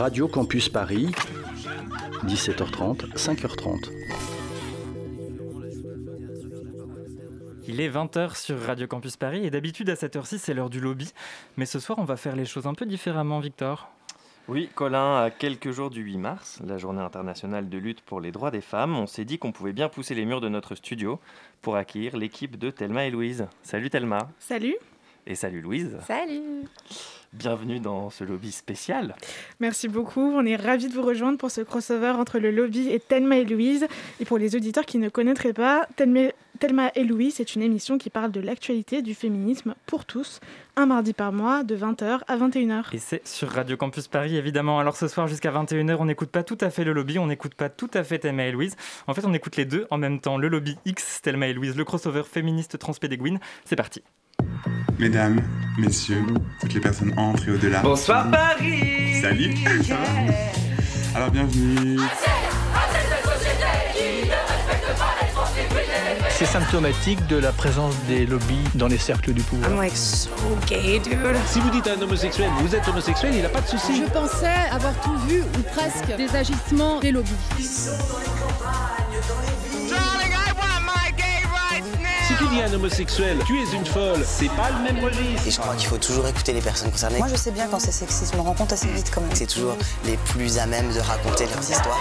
Radio Campus Paris, 17h30, 5h30. Il est 20h sur Radio Campus Paris et d'habitude à cette heure-ci c'est l'heure du lobby. Mais ce soir on va faire les choses un peu différemment Victor. Oui, Colin, à quelques jours du 8 mars, la journée internationale de lutte pour les droits des femmes, on s'est dit qu'on pouvait bien pousser les murs de notre studio pour accueillir l'équipe de Thelma et Louise. Salut Thelma. Salut. Et salut Louise. Salut. Bienvenue dans ce lobby spécial. Merci beaucoup. On est ravis de vous rejoindre pour ce crossover entre le lobby et Thelma et Louise. Et pour les auditeurs qui ne connaîtraient pas, Thelma, et Louise, c'est une émission qui parle de l'actualité du féminisme pour tous, un mardi par mois de 20h à 21h. Et c'est sur Radio Campus Paris, évidemment. Alors ce soir jusqu'à 21h, on n'écoute pas tout à fait le lobby, on n'écoute pas tout à fait Thelma et Louise. En fait, on écoute les deux en même temps. Le lobby X, Thelma et Louise, le crossover féministe transpédéguine. C'est parti. Mesdames, messieurs, toutes les personnes entrent et au-delà. Bonsoir Paris Salut Alors bienvenue C'est symptomatique de la présence des lobbies dans les cercles du pouvoir. I'm like so gay, dude. Si vous dites à un homosexuel, vous êtes homosexuel, il n'a pas de souci. Je pensais avoir tout vu, ou presque, des agissements des lobbies. Si tu dis à un homosexuel, tu es une folle, c'est pas le même registre. Et je crois qu'il faut toujours écouter les personnes concernées. Moi je sais bien quand c'est sexiste, je me rends compte assez vite quand même. C'est toujours les plus à même de raconter leurs histoires.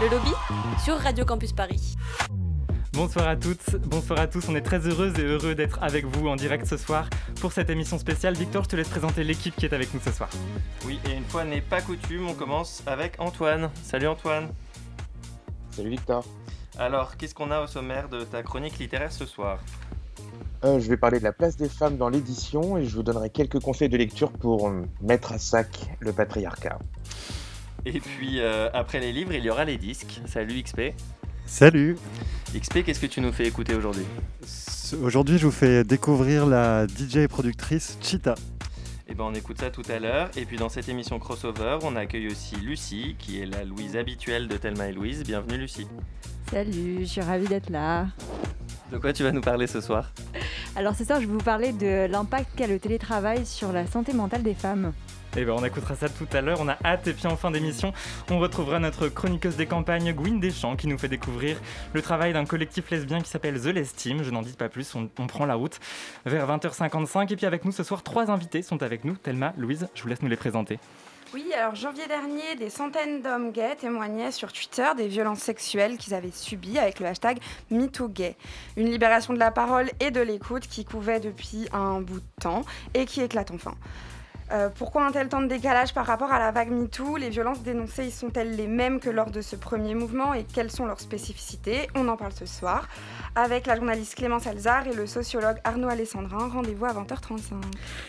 Le lobby sur Radio Campus Paris. Bonsoir à toutes, bonsoir à tous. On est très heureuses et heureux d'être avec vous en direct ce soir pour cette émission spéciale. Victor, je te laisse présenter l'équipe qui est avec nous ce soir. Oui, et une fois n'est pas coutume, on commence avec Antoine. Salut Antoine. Salut Victor. Alors, qu'est-ce qu'on a au sommaire de ta chronique littéraire ce soir euh, Je vais parler de la place des femmes dans l'édition et je vous donnerai quelques conseils de lecture pour euh, mettre à sac le patriarcat. Et puis, euh, après les livres, il y aura les disques. Salut XP. Salut XP, qu'est-ce que tu nous fais écouter aujourd'hui Aujourd'hui, je vous fais découvrir la DJ et productrice Cheetah. Eh ben, on écoute ça tout à l'heure. Et puis dans cette émission crossover, on accueille aussi Lucie, qui est la Louise habituelle de Thelma et Louise. Bienvenue Lucie. Salut, je suis ravie d'être là. De quoi tu vas nous parler ce soir? Alors ce soir, je vais vous parler de l'impact qu'a le télétravail sur la santé mentale des femmes. Eh ben on écoutera ça tout à l'heure, on a hâte et puis en fin d'émission, on retrouvera notre chroniqueuse des campagnes Gwyn Deschamps qui nous fait découvrir le travail d'un collectif lesbien qui s'appelle The Les Team. Je n'en dis pas plus, on, on, prend la route vers 20h55 et puis avec nous ce soir trois invités sont avec nous. Thelma, Louise, je vous laisse nous les présenter. Oui, alors janvier dernier, des centaines d'hommes gays témoignaient sur Twitter des violences sexuelles qu'ils avaient subies avec le hashtag MeTooGay. Une libération de la parole et de l'écoute qui couvait depuis un bout de temps et qui éclate enfin. Euh, pourquoi un tel temps de décalage par rapport à la vague MeToo? Les violences dénoncées sont-elles les mêmes que lors de ce premier mouvement? Et quelles sont leurs spécificités? On en parle ce soir avec la journaliste Clémence Alzard et le sociologue Arnaud Alessandrin. Rendez-vous à 20h35.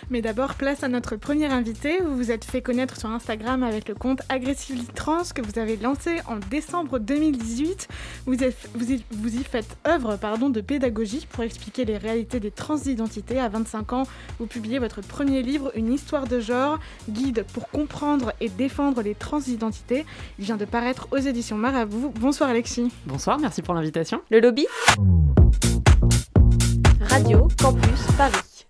Mais d'abord, place à notre premier invité. Vous vous êtes fait connaître sur Instagram avec le compte Aggressively Trans que vous avez lancé en décembre 2018. Vous, êtes, vous, y, vous y faites œuvre pardon, de pédagogie pour expliquer les réalités des transidentités. À 25 ans, vous publiez votre premier livre, Une histoire de genre, guide pour comprendre et défendre les transidentités. Il vient de paraître aux éditions Marabout. Bonsoir Alexis. Bonsoir, merci pour l'invitation. Le lobby Radio Campus Paris.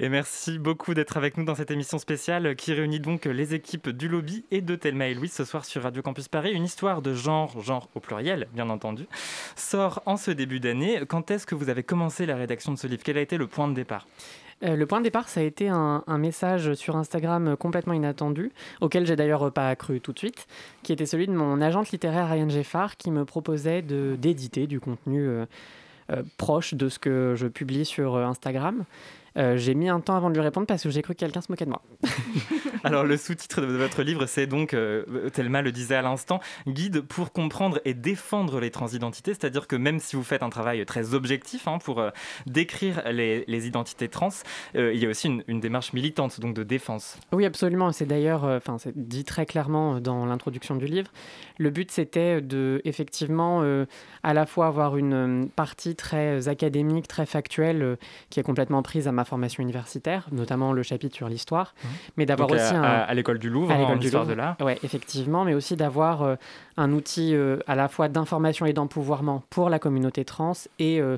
Et merci beaucoup d'être avec nous dans cette émission spéciale qui réunit donc les équipes du lobby et de Thelma et Louise ce soir sur Radio Campus Paris. Une histoire de genre, genre au pluriel, bien entendu, sort en ce début d'année. Quand est-ce que vous avez commencé la rédaction de ce livre? Quel a été le point de départ? Euh, le point de départ, ça a été un, message sur Instagram complètement inattendu, auquel j'ai d'ailleurs pas cru tout de suite, qui était celui de mon agente littéraire Ryan Geffard, qui me proposait d'éditer du contenu euh, euh, proche de ce que je publie sur Instagram. Euh, j'ai mis un temps avant de lui répondre parce que j'ai cru que quelqu'un se moquait de moi. Alors le sous-titre de votre livre, c'est donc, euh, Thelma le disait à l'instant, guide pour comprendre et défendre les transidentités, c'est-à-dire que même si vous faites un travail très objectif hein, pour euh, décrire les, les, identités trans, euh, il y a aussi une, une, démarche militante, donc de défense. Oui, absolument. C'est d'ailleurs, enfin, c'est dit très clairement dans l'introduction du livre. Le but, c'était de effectivement à la fois avoir une partie très académique, très factuelle, qui est complètement prise à ma formation universitaire, notamment le chapitre sur l'histoire, mmh. mais d'avoir aussi à, un... à, l'école du Louvre, à en du histoire Louvre. de l'art. Ouais, effectivement, mais aussi d'avoir euh, un outil euh, à la fois d'information et d'empouvoirment pour la communauté trans et euh,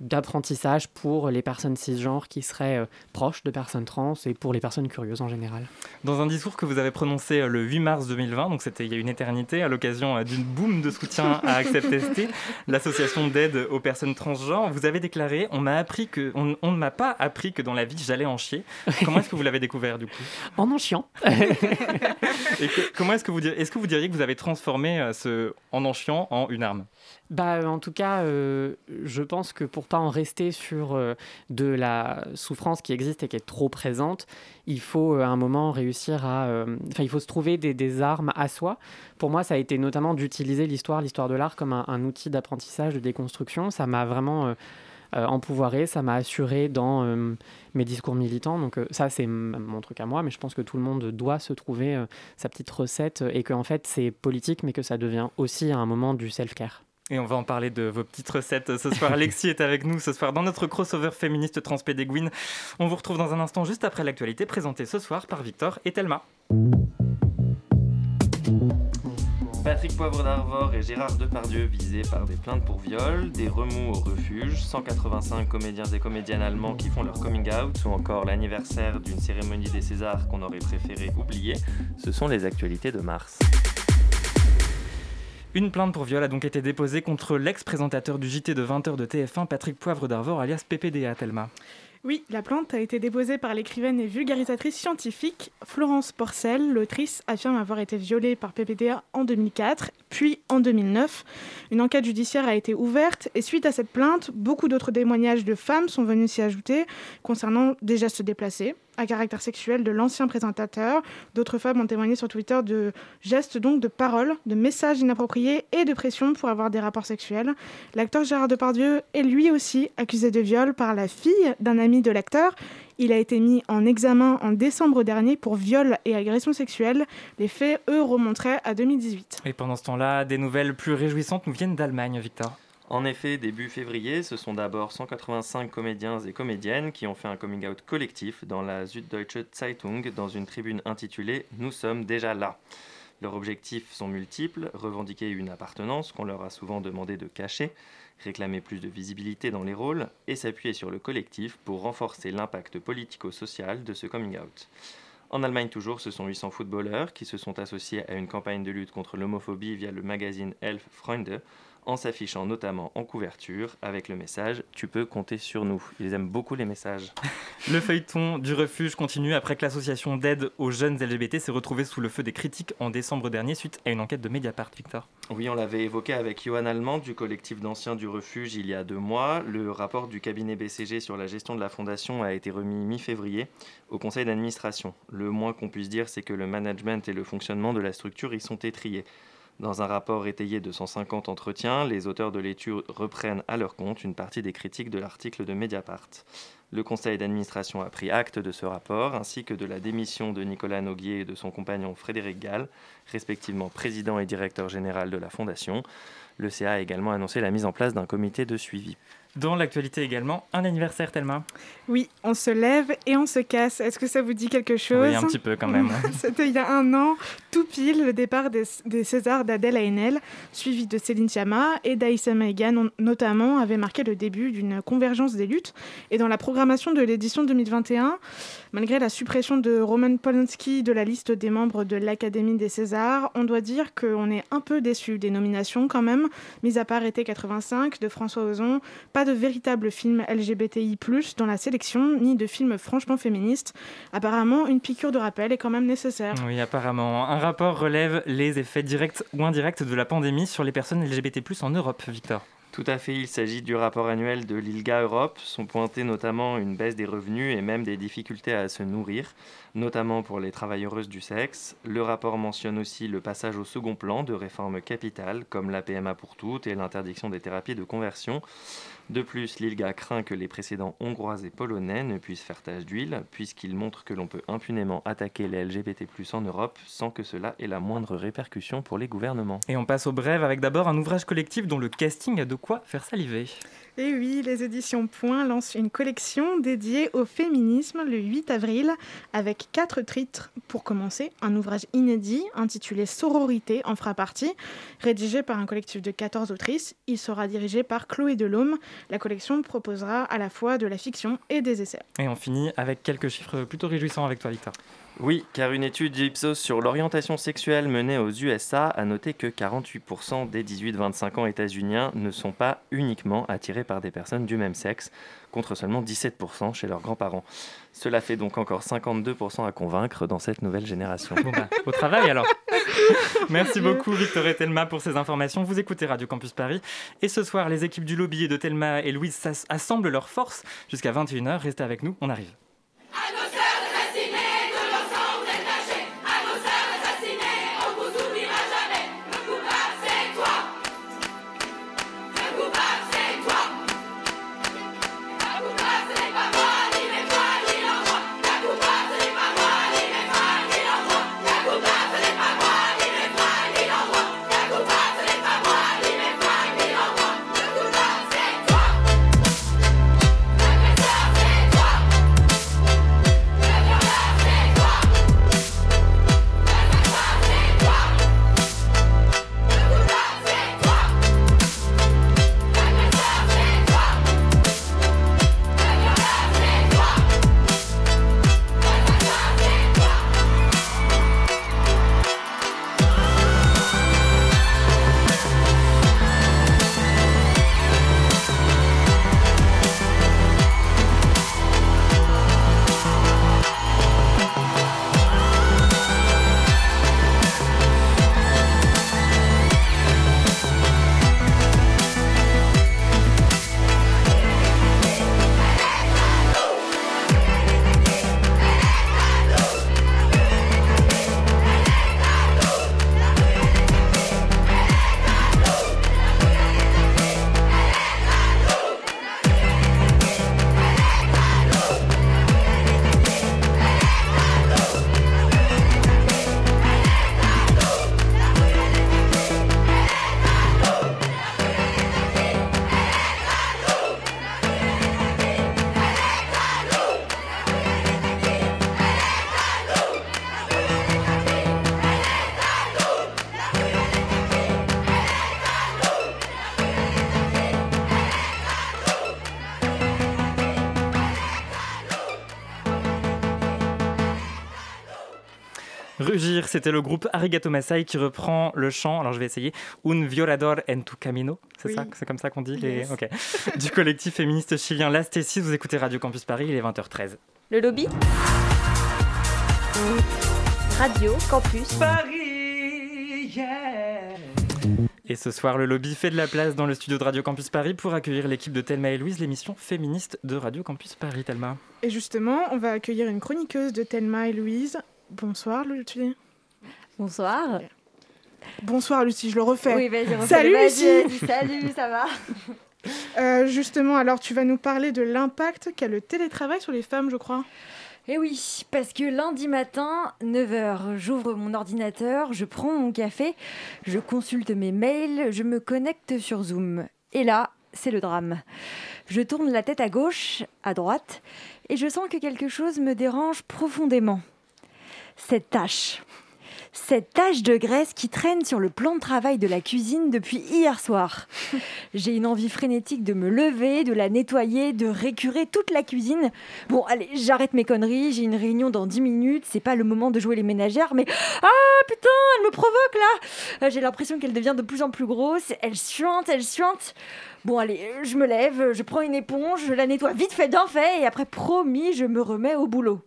d'apprentissage pour les personnes cisgenres qui seraient euh, proches de personnes trans et pour les personnes curieuses en général. Dans un discours que vous avez prononcé euh, le 8 mars 2020, donc c'était il y a une éternité, à l'occasion euh, d'une boom de soutien à Accept l'association d'aide aux personnes transgenres, vous avez déclaré on m'a appris que on, ne m'a pas appris que dans la vie j'allais en chier. Comment est-ce que vous l'avez découvert du coup? En en chiant. et comment est-ce que vous diriez, est-ce que vous diriez que vous avez transformé ce en en chiant en une arme? Bah, en tout cas, euh, je pense que pour pas en rester sur euh, de la souffrance qui existe et qui est trop présente, il faut euh, à un moment réussir à... Enfin, il faut se trouver des, armes à soi. Pour moi, ça a été notamment d'utiliser l'histoire, l'histoire de l'art comme un, outil d'apprentissage, de déconstruction. Ça m'a vraiment... empouvoiré, ça m'a assuré dans mes discours militants. Donc ça, c'est mon truc à moi, mais je pense que tout le monde doit se trouver sa petite recette et que en fait, c'est politique, mais que ça devient aussi à un moment du self-care. Et on va en parler de vos petites recettes ce soir. Alexis est avec nous ce soir dans notre crossover féministe transpédéguine. On vous retrouve dans un instant juste après l'actualité présentée ce soir par Victor et Thelma. Patrick Poivre d'Arvor et Gérard Depardieu visés par des plaintes pour viol, des remous au refuge, 185 comédiens et comédiennes allemands qui font leur coming out, ou encore l'anniversaire d'une cérémonie des Césars qu'on aurait préféré oublier, ce sont les actualités de mars. Une plainte pour viol a donc été déposée contre l'ex-présentateur du JT de 20h de TF1, Patrick Poivre d'Arvor, alias PPDA, Thelma. Oui, la plainte a été déposée par l'écrivaine et vulgarisatrice scientifique Florence Porcel. L'autrice affirme avoir été violée par PPDA en 2004, puis en 2009. Une enquête judiciaire a été ouverte et suite à cette plainte, beaucoup d'autres témoignages de femmes sont venus s'y ajouter concernant des gestes déplacés à caractère sexuel de l'ancien présentateur. D'autres femmes ont témoigné sur Twitter de gestes donc de paroles, de messages inappropriés et de pression pour avoir des rapports sexuels. L'acteur Gérard Depardieu est lui aussi accusé de viol par la fille d'un ami de l'acteur. Il a été mis en examen en décembre dernier pour viol et agression sexuelle. Les faits, eux, remonteraient à 2018. Et pendant ce temps-là, des nouvelles plus réjouissantes nous viennent d'Allemagne, Victor. En effet, début février, ce sont d'abord 185 comédiens et comédiennes qui ont fait un coming out collectif dans la Süddeutsche Zeitung dans une tribune intitulée Nous sommes déjà là. Leurs objectifs sont multiples, revendiquer une appartenance qu'on leur a souvent demandé de cacher, réclamer plus de visibilité dans les rôles et s'appuyer sur le collectif pour renforcer l'impact politico-social de ce coming out. En Allemagne toujours, ce sont 800 footballeurs qui se sont associés à une campagne de lutte contre l'homophobie via le magazine Elf Freunde en s'affichant notamment en couverture avec le message Tu peux compter sur nous. Ils aiment beaucoup les messages. le feuilleton du refuge continue après que l'association d'aide aux jeunes LGBT s'est retrouvée sous le feu des critiques en décembre dernier suite à une enquête de Mediapart, Victor. Oui, on l'avait évoqué avec Johan Allemand du collectif d'anciens du refuge il y a deux mois. Le rapport du cabinet BCG sur la gestion de la fondation a été remis mi-février au conseil d'administration. Le moins qu'on puisse dire, c'est que le management et le fonctionnement de la structure y sont étriés. Dans un rapport étayé de 150 entretiens, les auteurs de l'étude reprennent à leur compte une partie des critiques de l'article de Mediapart. Le conseil d'administration a pris acte de ce rapport ainsi que de la démission de Nicolas Noguier et de son compagnon Frédéric Gall, respectivement président et directeur général de la fondation. Le CA a également annoncé la mise en place d'un comité de suivi. Dans l'actualité également, un anniversaire, Thelma. Oui, on se lève et on se casse. Est-ce que ça vous dit quelque chose Oui, un petit peu quand même. C'était il y a un an, tout pile, le départ des, Césars d'Adèle Haenel, suivi de Céline Sciamma et d'Aïssa Maïgan, notamment, avait marqué le début d'une convergence des luttes. Et dans la programmation de l'édition 2021, malgré la suppression de Roman Polanski de la liste des membres de l'Académie des Césars, on doit dire qu'on est un peu déçu des nominations quand même, mis à part été 85 de François Ozon, pas de véritable film LGBTI+, dans la sélection, ni de film franchement féministe. Apparemment, une piqûre de rappel est quand même nécessaire. Oui, apparemment. Un rapport relève les effets directs ou indirects de la pandémie sur les personnes LGBT+, en Europe, Victor. Tout à fait, il s'agit du rapport annuel de l'ILGA Europe. Sont pointés notamment une baisse des revenus et même des difficultés à se nourrir, notamment pour les travailleuses du sexe. Le rapport mentionne aussi le passage au second plan de réformes capitales comme la PMA pour toutes et l'interdiction des thérapies de conversion. De plus, l'ILGA craint que les précédents hongrois et polonais ne puissent faire tache d'huile, puisqu'ils montrent que l'on peut impunément attaquer les LGBT en Europe sans que cela ait la moindre répercussion pour les gouvernements. Et on passe au bref avec d'abord un ouvrage collectif dont le casting a de quoi faire saliver. Et oui, les éditions Point lancent une collection dédiée au féminisme le 8 avril avec quatre titres. Pour commencer, un ouvrage inédit intitulé Sororité en fera partie, rédigé par un collectif de 14 autrices. Il sera dirigé par Chloé Delhomme. La collection proposera à la fois de la fiction et des essais. Et on finit avec quelques chiffres plutôt réjouissants avec toi, Victor. Oui, car une étude Ipsos sur l'orientation sexuelle menée aux USA a noté que 48% des 18-25 ans états-uniens ne sont pas uniquement attirés par des personnes du même sexe, contre seulement 17% chez leurs grands-parents. Cela fait donc encore 52% à convaincre dans cette nouvelle génération. Bah, au travail alors Merci beaucoup Victor et Thelma pour ces informations. Vous écoutez Radio Campus Paris. Et ce soir, les équipes du lobby de Thelma et Louise assemblent leurs forces jusqu'à 21h. Restez avec nous, on arrive. C'était le groupe Arigato Masai qui reprend le chant. Alors je vais essayer. Un violador en tu camino. C'est ça C'est comme ça qu'on dit les... Du collectif féministe chilien L'Astésis. Vous écoutez Radio Campus Paris, il est 20h13. Le lobby Radio Campus Paris. Et ce soir, le lobby fait de la place dans le studio de Radio Campus Paris pour accueillir l'équipe de Thelma et Louise, l'émission féministe de Radio Campus Paris. Thelma. Et justement, on va accueillir une chroniqueuse de Thelma et Louise, Bonsoir Lucie. Bonsoir. Bonsoir Lucie, je le refais. Oui, vas-y, Salut Lucie. Salut, ça va euh, Justement, alors tu vas nous parler de l'impact qu'a le télétravail sur les femmes, je crois. Eh oui, parce que lundi matin, 9h, j'ouvre mon ordinateur, je prends mon café, je consulte mes mails, je me connecte sur Zoom. Et là, c'est le drame. Je tourne la tête à gauche, à droite, et je sens que quelque chose me dérange profondément cette tache. Cette tache de graisse qui traîne sur le plan de travail de la cuisine depuis hier soir. J'ai une envie frénétique de me lever, de la nettoyer, de récurer toute la cuisine. Bon, allez, j'arrête mes conneries, j'ai une réunion dans 10 minutes, c'est pas le moment de jouer les ménagères, mais ah putain, elle me provoque là euh, J'ai l'impression qu'elle devient de plus en plus grosse, elle suinte, elle suinte. Bon, allez, je me lève, je prends une éponge, je la nettoie vite fait d'un fait, et après, promis, je me remets au boulot.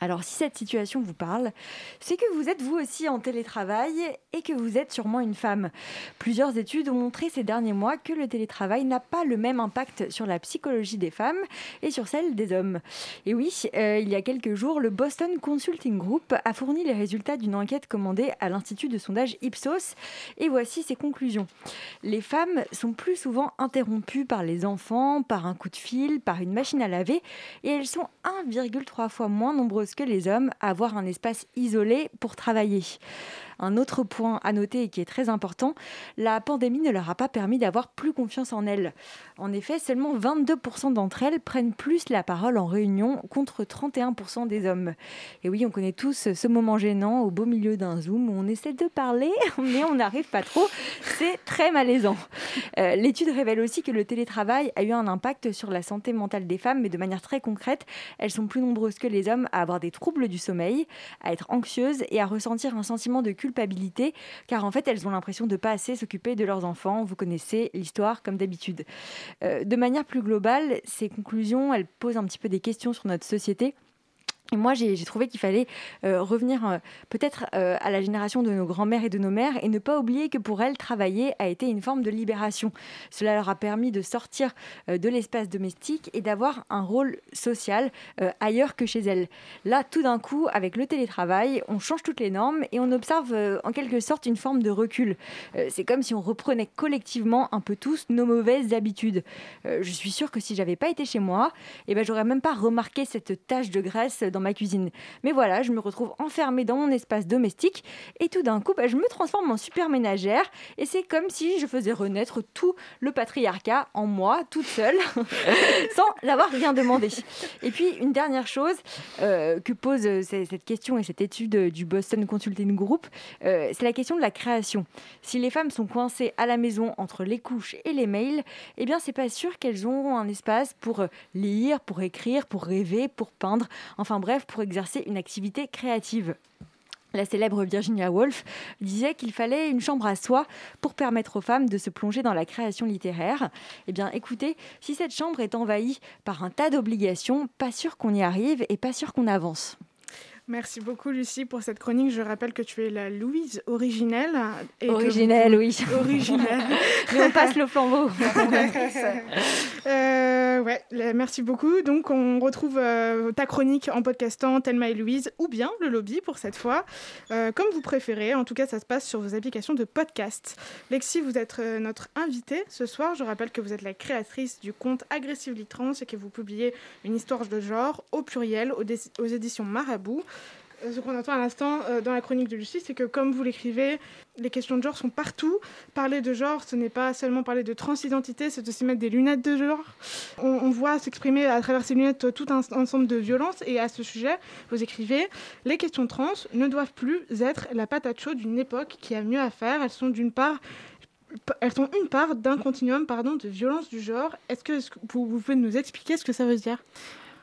Alors si cette situation vous parle, c'est que vous êtes vous aussi en télétravail et que vous êtes sûrement une femme. Plusieurs études ont montré ces derniers mois que le télétravail n'a pas le même impact sur la psychologie des femmes et sur celle des hommes. Et oui, euh, il y a quelques jours, le Boston Consulting Group a fourni les résultats d'une enquête commandée à l'Institut de sondage Ipsos et voici ses conclusions. Les femmes sont plus souvent interrompues par les enfants, par un coup de fil, par une machine à laver et elles sont 1,3 fois moins nombreuses nombreuses que les hommes avoir un espace isolé pour travailler. Un autre point à noter et qui est très important, la pandémie ne leur a pas permis d'avoir plus confiance en elles. En effet, seulement 22% d'entre elles prennent plus la parole en réunion contre 31% des hommes. Et oui, on connaît tous ce moment gênant au beau milieu d'un Zoom où on essaie de parler, mais on n'arrive pas trop. C'est très malaisant. Euh, l'étude révèle aussi que le télétravail a eu un impact sur la santé mentale des femmes, mais de manière très concrète, elles sont plus nombreuses que les hommes à avoir des troubles du sommeil, à être anxieuses et à ressentir un sentiment de culpabilité car en fait, elles ont l'impression de ne pas assez s'occuper de leurs enfants. Vous connaissez l'histoire comme d'habitude. Euh, de manière plus globale, ces conclusions, elles posent un petit peu des questions sur notre société. Moi, j'ai trouvé qu'il fallait euh, revenir euh, peut-être euh, à la génération de nos grands-mères et de nos mères et ne pas oublier que pour elles, travailler a été une forme de libération. Cela leur a permis de sortir de l'espace domestique et d'avoir un rôle social ailleurs que chez elles. Là, tout d'un coup, avec le télétravail, on change toutes les normes et on observe en quelque sorte une forme de recul. C'est comme si on reprenait collectivement un peu tous nos mauvaises habitudes. je suis sûre que si j'avais pas été chez moi, eh ben, j'aurais même pas remarqué cette tache de graisse dans ma cuisine. Mais voilà, je me retrouve enfermée dans mon espace domestique et tout d'un coup, bah, je me transforme en super ménagère et c'est comme si je faisais renaître tout le patriarcat en moi, toute seule, sans l'avoir rien demandé. Et puis, une dernière chose euh, que pose euh, cette question et cette étude du Boston Consulting Group, euh, c'est la question de la création. Si les femmes sont coincées à la maison entre les couches et les mails, eh bien, c'est pas sûr qu'elles auront un espace pour lire, pour écrire, pour rêver, pour peindre. Enfin bref, pour exercer une activité créative. La célèbre Virginia Woolf disait qu'il fallait une chambre à soi pour permettre aux femmes de se plonger dans la création littéraire. Eh bien, écoutez, si cette chambre est envahie par un tas d'obligations, pas sûr qu'on y arrive et pas sûr qu'on avance. Merci beaucoup Lucie pour cette chronique. Je rappelle que tu es la Louise originelle. originelle, oui. Originelle. Mais on passe le flambeau. euh, ouais, merci beaucoup. Donc on retrouve euh, ta chronique en podcastant Thelma et Louise ou bien le lobby pour cette fois, euh, comme vous préférez. En tout cas, ça se passe sur vos applications de podcast. Lexi, vous êtes notre invitée ce soir. Je rappelle que vous êtes la créatrice du compte Aggressively Trans et que vous publiez une histoire de genre au pluriel aux, aux éditions Marabout. Euh, ce qu'on entend à l'instant euh, dans la chronique de Lucie, c'est que comme vous l'écrivez, les questions de genre sont partout. Parler de genre, ce n'est pas seulement parler de transidentité, c'est aussi mettre des lunettes de genre. On, voit s'exprimer à travers ces lunettes tout un ensemble de violences. Et à ce sujet, vous écrivez Les questions trans ne doivent plus être la patate chaude d'une époque qui a mieux à faire. Elles sont d'une part elles sont une part d'un continuum de violence du genre. Est-ce que, vous, pouvez nous expliquer ce que ça veut dire?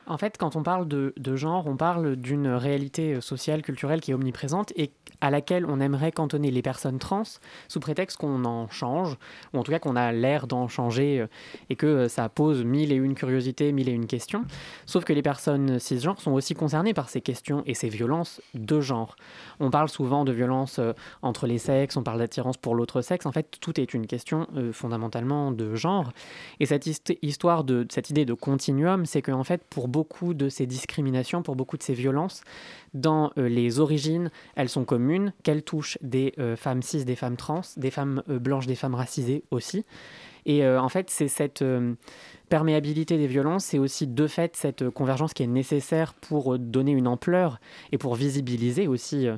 En fait, quand on parle de, genre, on parle d'une réalité sociale, culturelle qui est omniprésente et à laquelle on aimerait cantonner les personnes trans sous prétexte qu'on en change, ou en tout cas qu'on a l'air d'en changer euh, et que euh, ça pose mille et une curiosités, mille et une questions. Sauf que les personnes cisgenres sont aussi concernées par ces questions et ces violences de genre. On parle souvent de violences euh, entre les sexes, on parle d'attirance pour l'autre sexe. En fait, tout est une question fondamentalement de genre. Et cette histoire de cette idée de continuum, c'est qu'en fait, pour beaucoup de ces discriminations, pour beaucoup de ces violences, dans les origines, elles sont communes qu'elle touche des euh, femmes cis, des femmes trans, des femmes euh, blanches, des femmes racisées aussi. Et euh, en fait, c'est cette perméabilité des violences, c'est aussi de fait cette convergence qui est nécessaire pour donner une ampleur et pour visibiliser aussi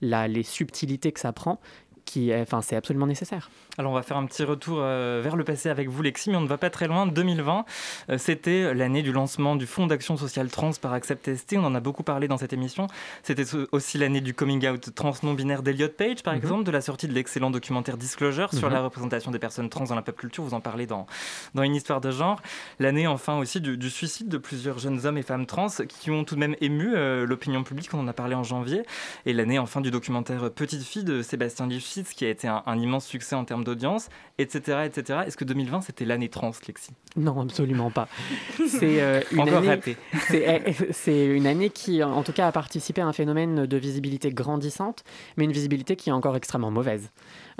les subtilités que ça prend qui enfin, c'est absolument nécessaire. Alors on va faire un petit retour euh, vers le passé avec vous Lexi, mais on ne va pas très loin. 2020, euh, c'était l'année du lancement du Fonds d'action sociale trans par Accept ST, on en a beaucoup parlé dans cette émission. C'était aussi l'année du coming out trans non-binaire d'Eliot Page, par mhm. exemple, de la sortie de l'excellent documentaire Disclosure sur mhm. la représentation des personnes trans dans la pop culture, vous en parlez dans, dans une histoire de genre. L'année enfin aussi du, suicide de plusieurs jeunes hommes et femmes trans qui ont tout de même ému euh, l'opinion publique, on en a parlé en janvier. Et l'année enfin du documentaire Petite fille de Sébastien Lifshitz qui a été un, immense succès en termes d'audience, etc., etc. Est-ce que 2020 c'était l'année trans, Lexi? Non, absolument pas. C'est euh, une année. Eh, c'est une année qui, en tout cas, a participé à un phénomène de visibilité grandissante, mais une visibilité qui est encore extrêmement mauvaise.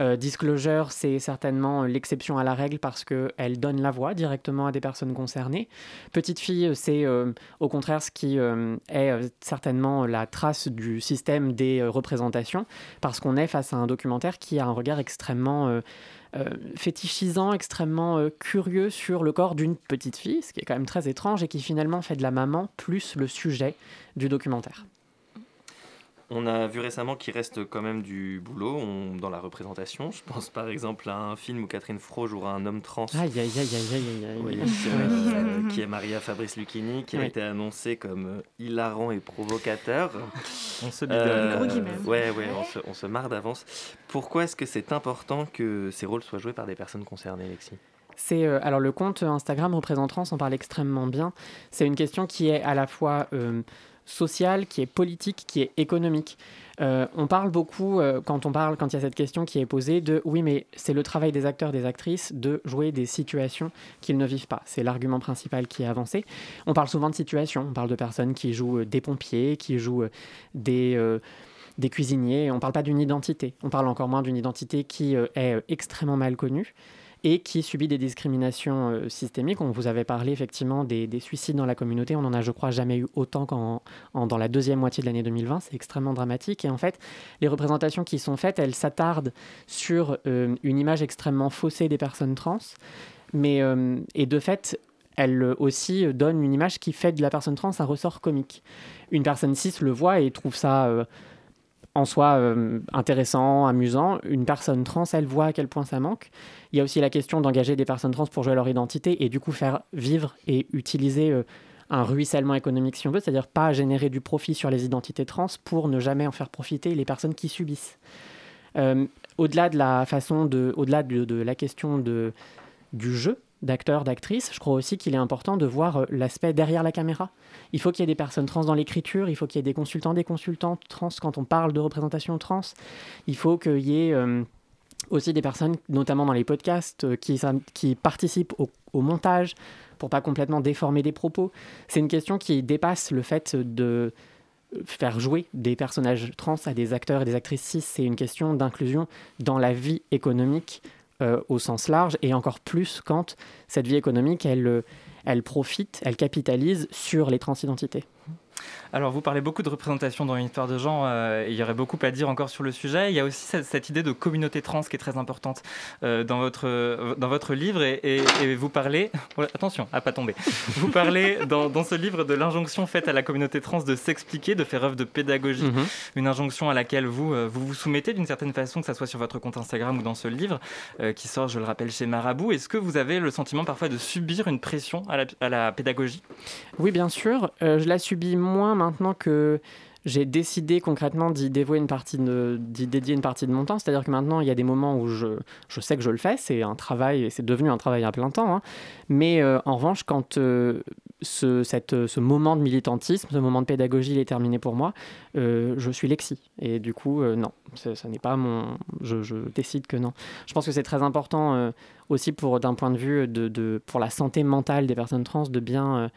Euh, Disclosure, c'est certainement l'exception à la règle parce qu'elle donne la voix directement à des personnes concernées. Petite fille, c'est euh, au contraire ce qui est certainement la trace du système des représentations parce qu'on est face à un documentaire qui a un regard extrêmement euh, euh, fétichisant, extrêmement euh, curieux sur le corps d'une petite fille, ce qui est quand même très étrange et qui finalement fait de la maman plus le sujet du documentaire. On a vu récemment qu'il reste quand même du boulot dans la représentation. Je pense par exemple à un film où Catherine Fro jouera un homme trans. Aïe, aïe, aïe, aïe, aïe, euh, qui est Maria Fabrice Lucchini, qui a été annoncé comme euh, hilarant et provocateur. On se. Gros ouais, ouais, on se, on se marre d'avance. Pourquoi est-ce que c'est important que ces rôles soient joués par des personnes concernées, Lexi c'est alors le compte Instagram représente trans en parle extrêmement bien. C'est une question qui est à la fois sociale, qui est politique, qui est économique. Euh, on parle beaucoup, euh, quand on parle, quand il y a cette question qui est posée, de oui, mais c'est le travail des acteurs, des actrices de jouer des situations qu'ils ne vivent pas. C'est l'argument principal qui est avancé. On parle souvent de situations. On parle de personnes qui jouent euh, des pompiers, qui jouent des, des cuisiniers. On ne parle pas d'une identité. On parle encore moins d'une identité qui est extrêmement mal connue et qui subit des discriminations euh, systémiques. On vous avait parlé effectivement des, suicides dans la communauté. On en a, je crois, jamais eu autant qu'en dans la deuxième moitié de l'année 2020. C'est extrêmement dramatique. Et en fait, les représentations qui sont faites, elles s'attardent sur euh, une image extrêmement faussée des personnes trans. Mais, euh, et de fait, elles aussi donnent une image qui fait de la personne trans un ressort comique. Une personne cis le voit et trouve ça en soi intéressant, amusant. Une personne trans, elle voit à quel point ça manque. Il y a aussi la question d'engager des personnes trans pour jouer leur identité et du coup faire vivre et utiliser euh, un ruissellement économique si on veut, c'est-à-dire pas générer du profit sur les identités trans pour ne jamais en faire profiter les personnes qui subissent. Euh, au-delà de la façon de, au-delà de, la question de, du jeu, d'acteurs, d'actrices, je crois aussi qu'il est important de voir euh, l'aspect derrière la caméra. Il faut qu'il y ait des personnes trans dans l'écriture, il faut qu'il y ait des consultants, des consultantes trans quand on parle de représentation trans. Il faut qu'il y ait aussi des personnes, notamment dans les podcasts, euh, qui, participent au, au, montage pour pas complètement déformer des propos. C'est une question qui dépasse le fait de faire jouer des personnages trans à des acteurs et des actrices cis. C'est une question d'inclusion dans la vie économique euh, au sens large, et encore plus quand cette vie économique, elle, euh, elle profite, elle capitalise sur les transidentités. Alors, vous parlez beaucoup de représentation dans une histoire de genre. Euh, il y aurait beaucoup à dire encore sur le sujet. Il y a aussi cette, idée de communauté trans qui est très importante euh, dans, votre, dans votre livre. Et, vous parlez. attention, à pas tomber. Vous parlez dans, ce livre de l'injonction faite à la communauté trans de s'expliquer, de faire œuvre de pédagogie. Mhm. Une injonction à laquelle vous euh, vous, vous soumettez d'une certaine façon, que ce soit sur votre compte Instagram ou dans ce livre qui sort, je le rappelle, chez Marabout. Est-ce que vous avez le sentiment parfois de subir une pression à la, à la pédagogie? Oui, bien sûr. je la subis moins maintenant que j'ai décidé concrètement d'y dévouer une partie d'y dédier une partie de mon temps. C'est-à-dire que maintenant, il y a des moments où je, je sais que je le fais, c'est un travail, c'est devenu un travail à plein temps. Hein. Mais euh, en revanche, quand euh, ce, cette, ce moment de militantisme, ce moment de pédagogie, il est terminé pour moi, euh, je suis Lexi. Et du coup, non, n'est pas mon. Je, je, décide que non. Je pense que c'est très important aussi pour, d'un point de vue de, de, pour la santé mentale des personnes trans de bien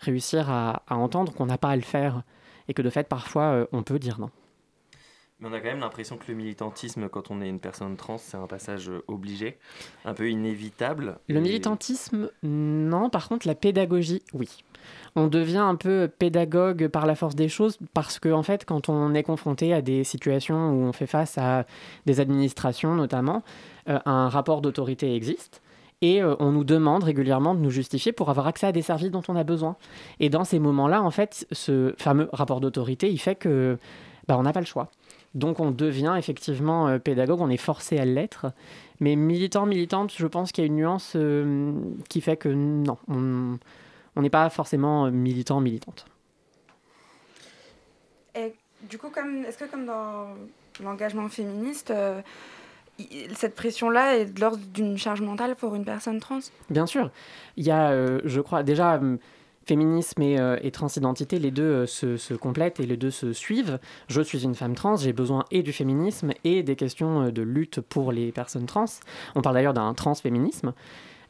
réussir à, entendre qu'on n'a pas à le faire et que de fait parfois euh, on peut dire non. Mais on a quand même l'impression que le militantisme, quand on est une personne trans, c'est un passage euh, obligé, un peu inévitable. Le militantisme, non. Par contre, la pédagogie, oui. On devient un peu pédagogue par la force des choses parce que, en fait, quand on est confronté à des situations où on fait face à des administrations, notamment, euh, un rapport d'autorité existe et euh, on nous demande régulièrement de nous justifier pour avoir accès à des services dont on a besoin. Et dans ces moments-là, en fait, ce fameux rapport d'autorité, il fait que bah, on n'a pas le choix. Donc on devient effectivement euh, pédagogue, on est forcé à l'être. Mais militant, militante, je pense qu'il y a une nuance euh, qui fait que non, on n'est pas forcément militant, militante. Et du coup, est-ce que comme dans l'engagement féministe, cette pression-là est de l'ordre d'une charge mentale pour une personne trans? Bien sûr. Il y a, euh, je crois, déjà, hum, féminisme et, euh, et, transidentité, les deux euh, se, se, complètent et les deux se suivent. Je suis une femme trans, j'ai besoin et du féminisme et des questions de lutte pour les personnes trans. On parle d'ailleurs d'un transféminisme.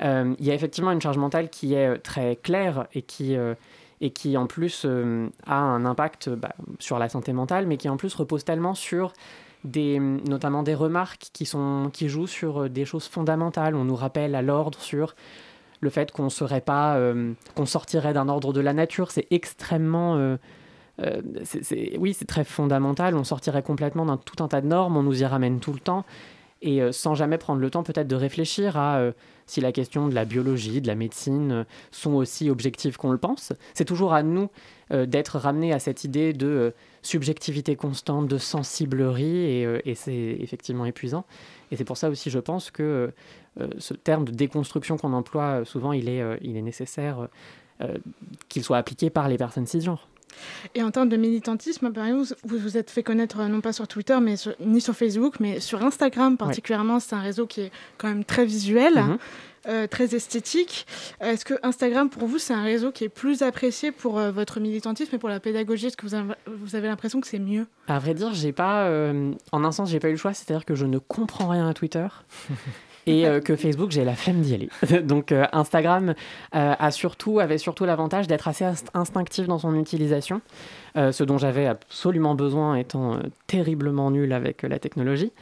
il y a effectivement une charge mentale qui est très claire et qui et qui en plus a un impact bah, sur la santé mentale, mais qui en plus repose tellement sur notamment des remarques qui jouent sur euh, des choses fondamentales. On nous rappelle à l'ordre sur le fait qu'on serait pas, euh, qu'on sortirait d'un ordre de la nature. C'est extrêmement, euh, oui, c'est très fondamental. On sortirait complètement d'un tout un tas de normes. On nous y ramène tout le temps. Et sans jamais prendre le temps peut-être de réfléchir à si la question de la biologie, de la médecine sont aussi objectives qu'on le pense. C'est toujours à nous d'être ramenés à cette idée de subjectivité constante, de sensiblerie, et, c'est effectivement épuisant. Et c'est pour ça aussi, je pense que ce terme de déconstruction qu'on emploie souvent, il est, il est nécessaire qu'il soit appliqué par les personnes cisgenres. Et en termes de militantisme, vous vous êtes fait connaître euh, non pas sur Twitter, mais ni sur Facebook, mais sur Instagram particulièrement. C'est un réseau qui est quand même très visuel. Mhm. Euh, très esthétique. Est-ce que Instagram, pour vous, c'est un réseau qui est plus apprécié pour euh, votre militantisme et pour la pédagogie? Est-ce que vous avez, vous avez l'impression que c'est mieux? À vrai dire, j'ai pas, en un sens, j'ai pas eu le choix. C'est-à-dire que je ne comprends rien à Twitter. et euh, que Facebook, j'ai la flemme d'y aller. Donc euh, Instagram euh, a surtout, avait surtout l'avantage d'être assez instinctif dans son utilisation, ce dont j'avais absolument besoin étant terriblement nul avec la technologie.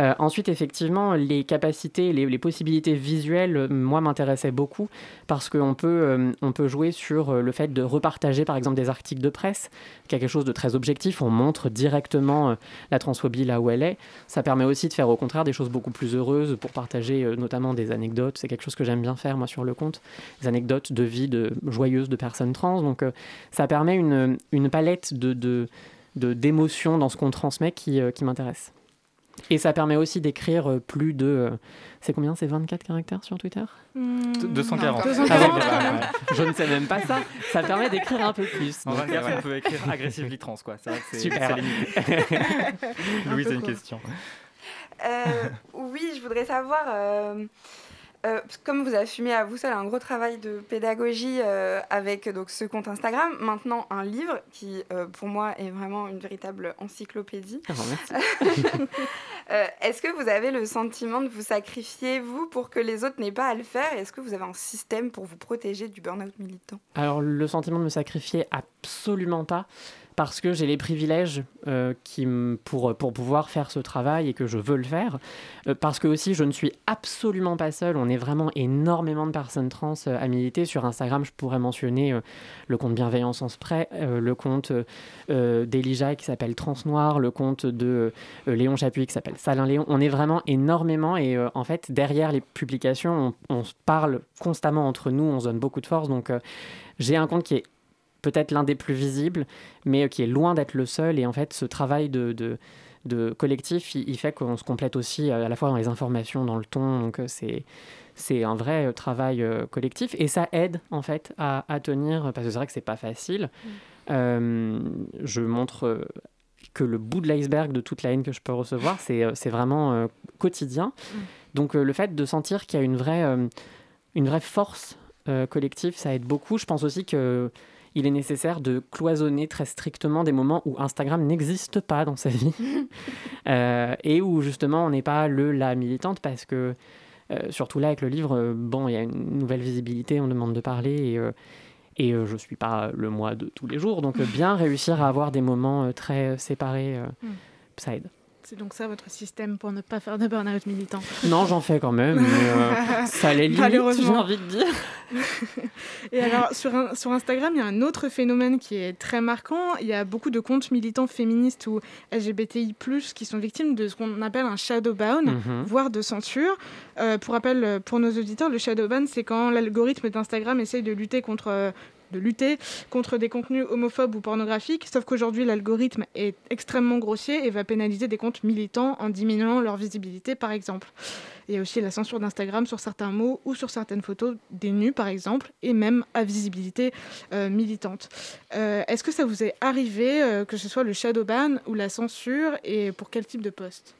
Euh, ensuite, effectivement, les capacités, les, possibilités visuelles, euh, moi, m'intéressaient beaucoup parce qu'on peut, euh, peut jouer sur le fait de repartager, par exemple, des articles de presse, quelque chose de très objectif. On montre directement la transphobie là où elle est. Ça permet aussi de faire, au contraire, des choses beaucoup plus heureuses pour partager notamment des anecdotes. C'est quelque chose que j'aime bien faire, moi, sur le compte. Des anecdotes de vie de, joyeuses de personnes trans. Donc, ça permet une, palette de, d'émotions dans ce qu'on transmet qui m'intéresse. Et ça permet aussi d'écrire euh, plus de. Euh, c'est combien C'est 24 caractères sur Twitter? 240. Hmm. Ah je ne sais même pas ça. Ça permet d'écrire un peu plus. En 24, on peut écrire agressively trans, quoi. C'est vrai que c'est Super. Louis, c'est une question. Euh, oui, je voudrais savoir. Euh, comme vous assumez à vous seul un gros travail de pédagogie euh, avec donc, ce compte Instagram, maintenant un livre qui, euh, pour moi, est vraiment une véritable encyclopédie. Ah, est-ce que vous avez le sentiment de vous sacrifier, vous, pour que les autres n'aient pas à le faire? Est-ce que vous avez un système pour vous protéger du burn-out militant? Alors, le sentiment de me sacrifier, absolument pas parce que j'ai les privilèges euh, qui, pour, pour pouvoir faire ce travail et que je veux le faire. Euh, parce que aussi, je ne suis absolument pas seule. On est vraiment énormément de personnes trans euh, à militer. Sur Instagram, je pourrais mentionner le compte Bienveillance en Spray, le compte d'Elijah qui s'appelle Trans Noir, le compte de Léon Chapuis qui s'appelle Salin Léon. On est vraiment énormément et en fait, derrière les publications, on, on, parle constamment entre nous, on se donne beaucoup de force. Donc, j'ai un compte qui est peut-être l'un des plus visibles, mais qui est loin d'être le seul. Et en fait, ce travail de, de, collectif, il, fait qu'on se complète aussi euh, à la fois dans les informations, dans le ton. Donc, euh, c'est c'est un vrai euh, travail collectif et ça aide en fait à, tenir parce que c'est vrai que c'est pas facile. Mm. je montre que le bout de l'iceberg de toute la haine que je peux recevoir, c'est vraiment quotidien. Mm. Donc le fait de sentir qu'il y a une vraie, une vraie force collective, ça aide beaucoup. Je pense aussi que il est nécessaire de cloisonner très strictement des moments où Instagram n'existe pas dans sa vie euh, et où justement on n'est pas le la militante parce que euh, surtout là avec le livre, euh, bon, il y a une nouvelle visibilité, on demande de parler et, et je ne suis pas le moi de tous les jours, donc bien réussir à avoir des moments très séparés, mm. ça aide. C'est donc ça votre système pour ne pas faire de burn-out militant Non, j'en fais quand même, mais euh, ça les limite, j'ai envie de dire. Et alors, sur, sur Instagram, il y a un autre phénomène qui est très marquant. Il y a beaucoup de comptes militants féministes ou LGBTI+, qui sont victimes de ce qu'on appelle un shadow ban, mhm. voire de censure. Euh, pour rappel, pour nos auditeurs, le shadow ban, c'est quand l'algorithme d'Instagram essaye de lutter contre de lutter contre des contenus homophobes ou pornographiques, sauf qu'aujourd'hui l'algorithme est extrêmement grossier et va pénaliser des comptes militants en diminuant leur visibilité par exemple. Il y a aussi la censure d'Instagram sur certains mots ou sur certaines photos des nus par exemple, et même à visibilité euh, militante. Euh, est-ce que ça vous est arrivé, euh, que ce soit le shadow ban ou la censure, et pour quel type de poste?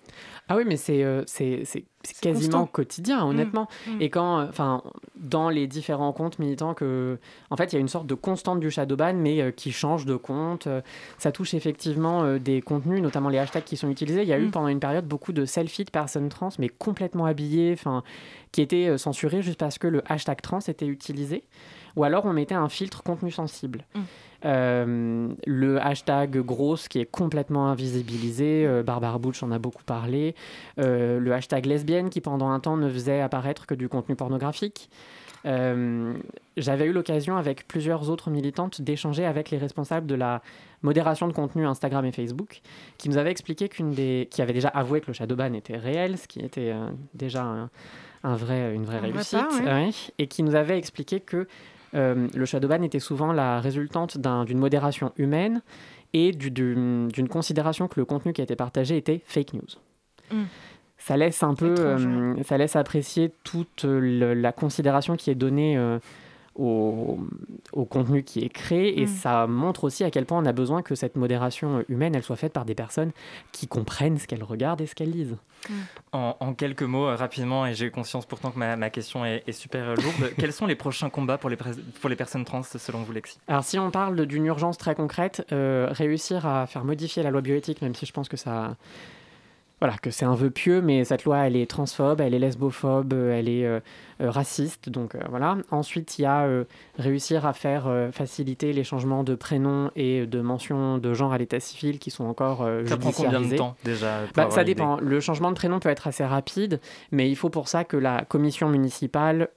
Ah oui, mais c'est c'est quasiment quotidien, mmh. honnêtement. Mmh. Et quand, enfin, dans les différents comptes militants, que, en fait, il y a une sorte de constante du shadowban, mais qui change de compte. ça touche effectivement des contenus, notamment les hashtags qui sont utilisés. Il y a eu mmh. pendant une période beaucoup de selfies de personnes trans, mais complètement habillées, enfin, qui étaient censurées juste parce que le hashtag trans était utilisé. Ou alors on mettait un filtre contenu sensible. Euh, le hashtag grosse qui est complètement invisibilisé, euh, Barbara Butch en a beaucoup parlé. Euh, le hashtag lesbienne qui pendant un temps ne faisait apparaître que du contenu pornographique. J'avais eu l'occasion avec plusieurs autres militantes d'échanger avec les responsables de la modération de contenu Instagram et Facebook, qui nous avaient expliqué qu'une des, qui avait déjà avoué que le shadowban était réel, ce qui était déjà un, vrai, une vraie réussite, et qui nous avait expliqué que euh, le shadowban était souvent la résultante d'une modération humaine et d'une considération que le contenu qui a été partagé était fake news. Mm. Ça laisse un peu, euh, ça laisse apprécier toute la considération qui est donnée euh, au, contenu qui est créé et mm. ça montre aussi à quel point on a besoin que cette modération humaine elle soit faite par des personnes qui comprennent ce qu'elles regardent et ce qu'elles lisent. Mm. En, quelques mots euh, rapidement et j'ai conscience pourtant que ma, question est, super lourde, quels sont les prochains combats pour les, pour les personnes trans selon vous Lexi? Alors si on parle d'une urgence très concrète, réussir à faire modifier la loi bioéthique, même si je pense que ça voilà, que c'est un vœu pieux, mais cette loi, elle est transphobe, elle est lesbophobe, euh, elle est euh, euh, raciste, donc voilà. Ensuite, il y a réussir à faire faciliter les changements de prénom et de mention de genre à l'état civil qui sont encore Ça prend combien de temps déjà bah, Ça dépend. Le changement de prénom peut être assez rapide, mais il faut pour ça que la commission municipale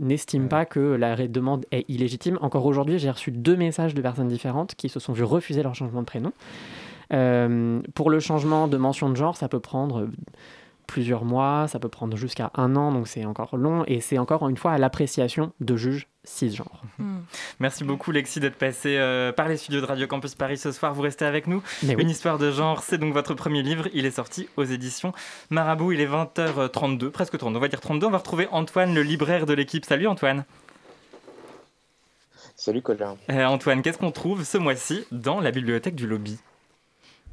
n'estime pas que la demande est illégitime. Encore aujourd'hui, j'ai reçu deux messages de personnes différentes qui se sont vues refuser leur changement de prénom. Euh, pour le changement de mention de genre, ça peut prendre plusieurs mois, ça peut prendre jusqu'à un an, donc c'est encore long, et c'est encore une fois à l'appréciation de juges cisgenres. Hmm. Merci beaucoup Lexi d'être passé euh, par les studios de Radio Campus Paris ce soir. Vous restez avec nous. Une histoire de genre, c'est donc votre premier livre. Il est sorti aux éditions Marabout. Il est 20h32, presque 32, on va dire 32. On va retrouver Antoine, le libraire de l'équipe. Salut Antoine. Salut Colin. Euh, Antoine, qu'est-ce qu'on trouve ce mois-ci dans la bibliothèque du lobby?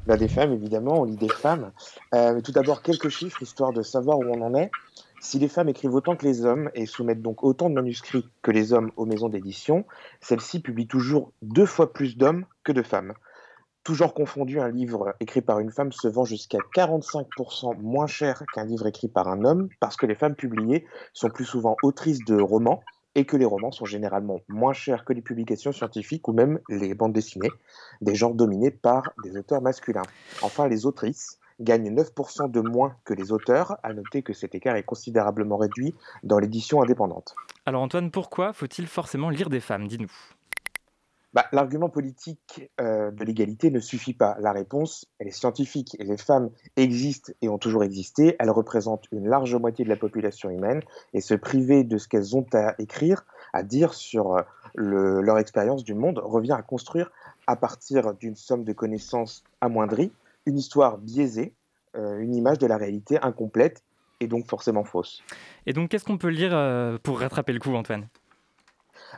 Bah, des femmes, évidemment, on lit des femmes. Euh, tout d'abord, quelques chiffres, histoire de savoir où on en est. Si les femmes écrivent autant que les hommes et soumettent donc autant de manuscrits que les hommes aux maisons d'édition, celles-ci publient toujours deux fois plus d'hommes que de femmes. Toujours confondu, un livre écrit par une femme se vend jusqu'à 45% moins cher qu'un livre écrit par un homme parce que les femmes publiées sont plus souvent autrices de romans et que les romans sont généralement moins chers que les publications scientifiques ou même les bandes dessinées, des genres dominés par des auteurs masculins. Enfin, les autrices gagnent 9% de moins que les auteurs, à noter que cet écart est considérablement réduit dans l'édition indépendante. Alors Antoine, pourquoi faut-il forcément lire des femmes? Dis-nous. Bah, l'argument politique euh, de l'égalité ne suffit pas. La réponse, elle est scientifique. Les femmes existent et ont toujours existé. Elles représentent une large moitié de la population humaine. Et se priver de ce qu'elles ont à écrire, à dire sur euh, leur expérience du monde, revient à construire, à partir d'une somme de connaissances amoindries, une histoire biaisée, euh, une image de la réalité incomplète et donc forcément fausse. Et donc, qu'est-ce qu'on peut lire pour rattraper le coup, Antoine?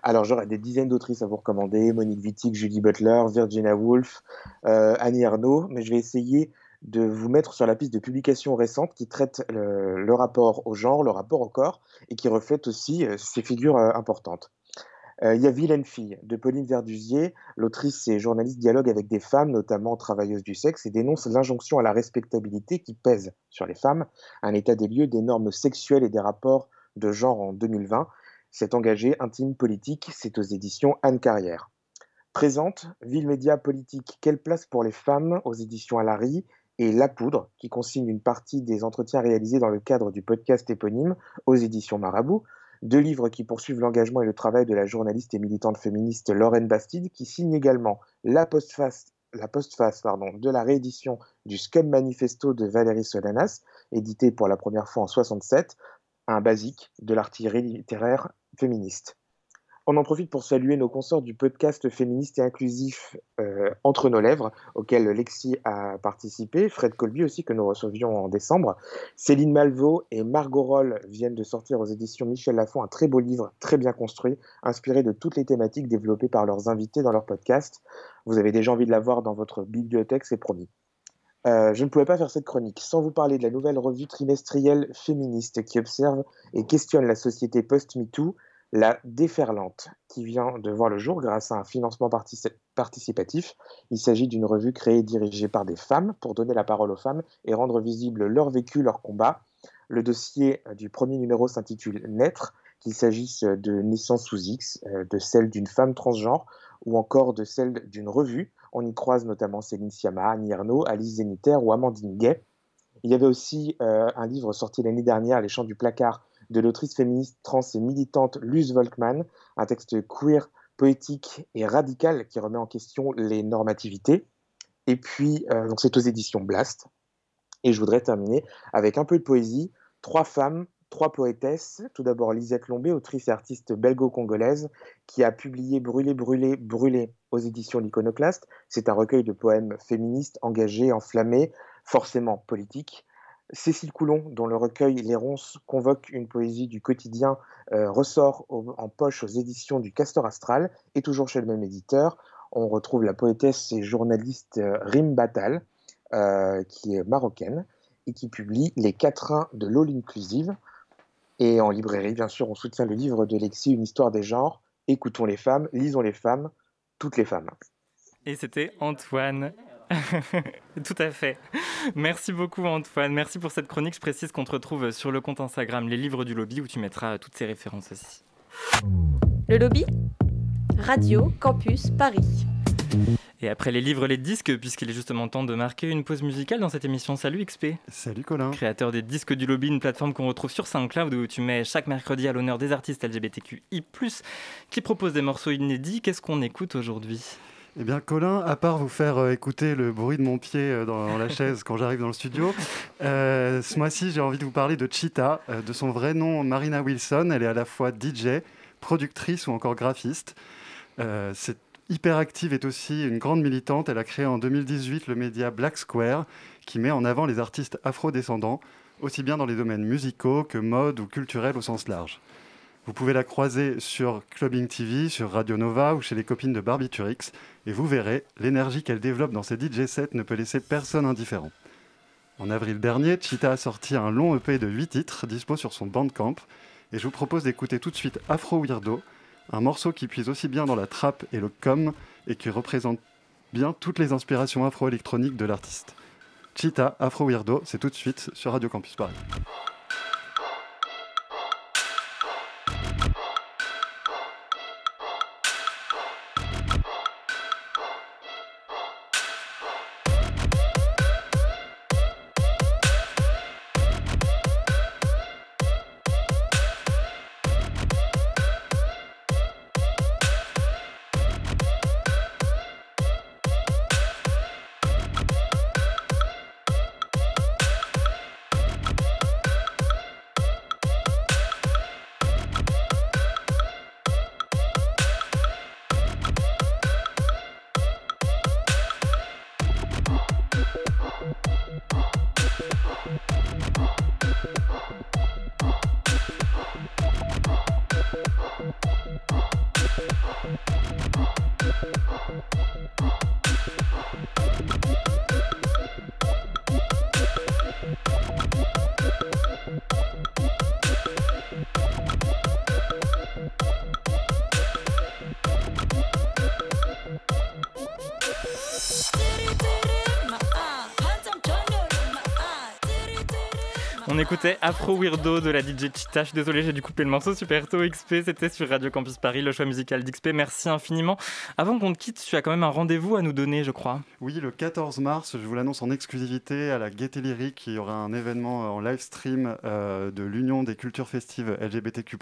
Alors, j'aurais des dizaines d'autrices à vous recommander Monique Wittig, Julie Butler, Virginia Woolf, euh, Annie Arnaud, mais je vais essayer de vous mettre sur la piste de publications récentes qui traitent le, rapport au genre, le rapport au corps, et qui reflètent aussi euh, ces figures euh, importantes. Il y a Vilaine Fille de Pauline Verdusier. L'autrice et journaliste dialogue avec des femmes, notamment travailleuses du sexe, et dénonce l'injonction à la respectabilité qui pèse sur les femmes, un état des lieux des normes sexuelles et des rapports de genre en 2020 cet engagé intime politique, c'est aux éditions Anne Carrière. Présente Ville Média Politique, quelle place pour les femmes aux éditions Alary et La Poudre, qui consigne une partie des entretiens réalisés dans le cadre du podcast éponyme aux éditions Marabout. Deux livres qui poursuivent l'engagement et le travail de la journaliste et militante féministe Lorraine Bastide, qui signe également la postface, de la réédition du Scum Manifesto de Valérie Solanas, édité pour la première fois en 67, un basique de l'artillerie littéraire féministe. On en profite pour saluer nos consorts du podcast féministe et inclusif euh, Entre nos lèvres, auquel Lexi a participé, Fred Colby aussi, que nous recevions en décembre. Céline Malvaux et Margot Roll viennent de sortir aux éditions Michel Lafon un très beau livre, très bien construit, inspiré de toutes les thématiques développées par leurs invités dans leur podcast. Vous avez déjà envie de l'avoir dans votre bibliothèque, c'est promis. Euh, je ne pouvais pas faire cette chronique sans vous parler de la nouvelle revue trimestrielle féministe qui observe et questionne la société post-MeToo, la Déferlante, qui vient de voir le jour grâce à un financement participatif. Il s'agit d'une revue créée et dirigée par des femmes pour donner la parole aux femmes et rendre visible leur vécu, leur combat. Le dossier du premier numéro s'intitule Naître, qu'il s'agisse de naissance sous X, euh, de celle d'une femme transgenre ou encore de celle d'une revue on y croise notamment Céline Sciamma, Annie Ernaux, Alice Zéniter ou Amandine Gay. Il y avait aussi euh, un livre sorti l'année dernière, Les Chants du placard, de l'autrice féministe trans et militante Luz Volkmann, un texte queer, poétique et radical qui remet en question les normativités. Et puis, euh, c'est aux éditions Blast. Et je voudrais terminer avec un peu de poésie. Trois femmes, trois poétesses. Tout d'abord Lisette Lombé, autrice et artiste belgo-congolaise, qui a publié Brûler, brûler, brûler aux éditions L'Iconoclaste. C'est un recueil de poèmes féministes, engagés, enflammés, forcément politiques. Cécile Coulon, dont le recueil Les Ronces convoque une poésie du quotidien, euh, ressort en poche aux éditions du Castor Astral, et toujours chez le même éditeur. On retrouve la poétesse et journaliste euh, Rim Batal, euh, qui est marocaine, et qui publie Les quatrains de l'All Inclusive. Et en librairie, bien sûr, on soutient le livre de Lexi, Une histoire des genres. Écoutons les femmes, lisons les femmes, toutes les femmes. Et c'était Antoine. Tout à fait. Merci beaucoup Antoine. Merci pour cette chronique. Je précise qu'on te retrouve sur le compte Instagram Les Livres du Lobby où tu mettras toutes ces références aussi. Le Lobby Radio Campus Paris. Et après les livres, les disques, puisqu'il est justement temps de marquer une pause musicale dans cette émission. Salut XP. Salut Colin. Créateur des disques du lobby, une plateforme qu'on retrouve sur SoundCloud où tu mets chaque mercredi à l'honneur des artistes LGBTQI, qui proposent des morceaux inédits. Qu'est-ce qu'on écoute aujourd'hui? Eh bien, Colin, à part vous faire euh, écouter le bruit de mon pied euh, dans, la chaise quand j'arrive dans le studio, euh, ce mois-ci, j'ai envie de vous parler de Cheetah, de son vrai nom Marina Wilson. Elle est à la fois DJ, productrice ou encore graphiste. C'est Hyperactive est aussi une grande militante. Elle a créé en 2018 le média Black Square, qui met en avant les artistes afro-descendants, aussi bien dans les domaines musicaux que mode ou culturels au sens large. Vous pouvez la croiser sur Clubbing TV, sur Radio Nova ou chez les copines de Barbiturix, et vous verrez, l'énergie qu'elle développe dans ses DJ sets ne peut laisser personne indifférent. En avril dernier, Cheetah a sorti un long EP de 8 titres, dispo sur son Bandcamp, et je vous propose d'écouter tout de suite Afro Weirdo, un morceau qui puise aussi bien dans la trap et le com et qui représente bien toutes les inspirations afro-électroniques de l'artiste. Cheetah, Afro Weirdo, c'est tout de suite sur Radio Campus Paris. Écoutait Afro Weirdo de la DJ Cheetah. Je suis désolé, j'ai dû couper le morceau super tôt. XP, c'était sur Radio Campus Paris, le choix musical d'XP. Merci infiniment. Avant qu'on te quitte, tu as quand même un rendez-vous à nous donner, je crois. Oui, le 14 mars, je vous l'annonce en exclusivité à la Gaieté Lyrique. Il y aura un événement en live stream euh, de l'Union des cultures festives LGBTQ,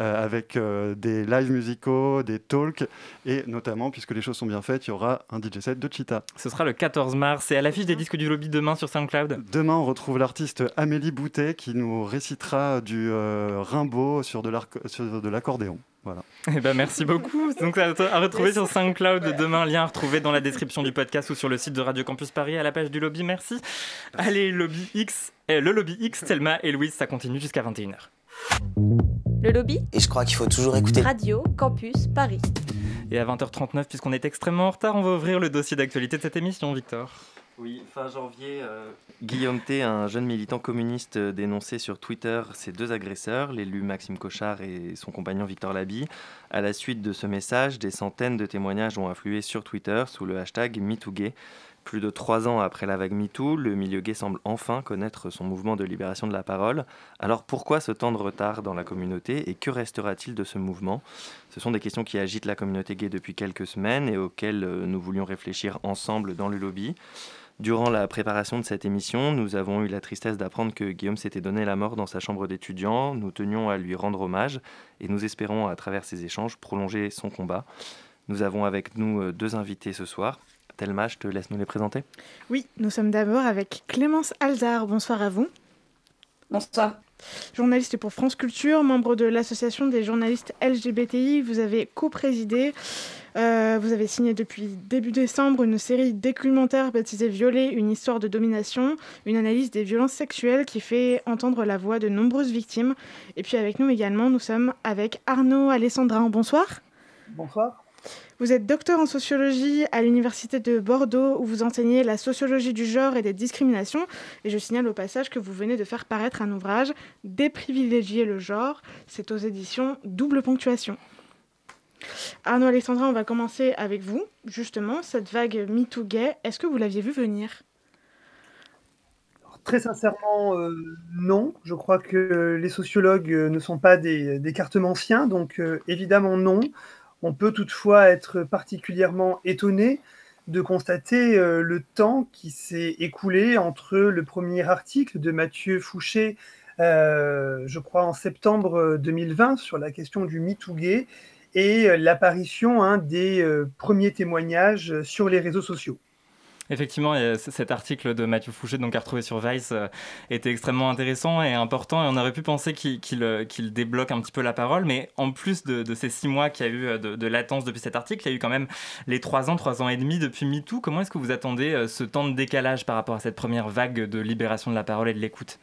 euh, avec euh, des lives musicaux, des talks et notamment, puisque les choses sont bien faites, il y aura un DJ set de Cheetah. Ce sera le 14 mars et à l'affiche des disques du lobby demain sur SoundCloud. Demain, on retrouve l'artiste Amélie Boutet qui nous récitera du euh, Rimbaud sur de l'accordéon. Voilà. Eh ben, merci beaucoup. Donc, à, à retrouver sur SoundCloud demain, lien à retrouver dans la description du podcast ou sur le site de Radio Campus Paris à la page du lobby. Merci. Allez, Lobby X, eh, le Lobby X, Thelma et Louise, ça continue jusqu'à 21h. Le lobby Et je crois qu'il faut toujours écouter. Radio Campus Paris. Et à 20h39, puisqu'on est extrêmement en retard, on va ouvrir le dossier d'actualité de cette émission, Victor. Oui, fin janvier, euh, Guillaume T, un jeune militant communiste, euh, dénonçait sur Twitter ses deux agresseurs, l'élu Maxime Cochard et son compagnon Victor Labi. À la suite de ce message, des centaines de témoignages ont afflué sur Twitter sous le hashtag MeTooGay. Plus de trois ans après la vague MeToo, le milieu gay semble enfin connaître son mouvement de libération de la parole. Alors pourquoi ce temps de retard dans la communauté et que restera-t-il de ce mouvement? Ce sont des questions qui agitent la communauté gay depuis quelques semaines et auxquelles euh, nous voulions réfléchir ensemble dans le lobby. Durant la préparation de cette émission, nous avons eu la tristesse d'apprendre que Guillaume s'était donné la mort dans sa chambre d'étudiant. Nous tenions à lui rendre hommage et nous espérons, à travers ces échanges, prolonger son combat. Nous avons avec nous euh, deux invités ce soir. Thelma, je te laisse nous les présenter. Oui, nous sommes d'abord avec Clémence Alzard. Bonsoir à vous. Bonsoir. Journaliste pour France Culture, membre de l'association des journalistes LGBTI, vous avez co-présidé, euh, vous avez signé depuis début décembre une série documentaire baptisée Violer, une histoire de domination, une analyse des violences sexuelles qui fait entendre la voix de nombreuses victimes. Et puis avec nous également, nous sommes avec Arnaud Alessandrin. Bonsoir. Bonsoir. Vous êtes docteur en sociologie à l'Université de Bordeaux où vous enseignez la sociologie du genre et des discriminations. Et je signale au passage que vous venez de faire paraître un ouvrage Déprivilégier le genre. C'est aux éditions Double Ponctuation. Arnaud Alexandra, on va commencer avec vous. Justement, cette vague MeToo gay, est-ce que vous l'aviez vu venir? Très sincèrement, euh, non. Je crois que les sociologues euh, ne sont pas des, des cartomanciens, donc euh, évidemment non. On peut toutefois être particulièrement étonné de constater le temps qui s'est écoulé entre le premier article de Mathieu Fouché, je crois en septembre 2020, sur la question du MeToo gay, et l'apparition hein, des euh, premiers témoignages sur les réseaux sociaux. Effectivement, cet article de Mathieu Fouché, donc à retrouver sur Vice, euh, était extrêmement intéressant et important. Et on aurait pu penser qu'il euh, débloque un petit peu la parole. Mais en plus de, ces six mois qu'il y a eu euh, de, latence depuis cet article, il y a eu quand même les trois ans, trois ans et demi depuis MeToo. Comment est-ce que vous attendez ce temps de décalage par rapport à cette première vague de libération de la parole et de l'écoute?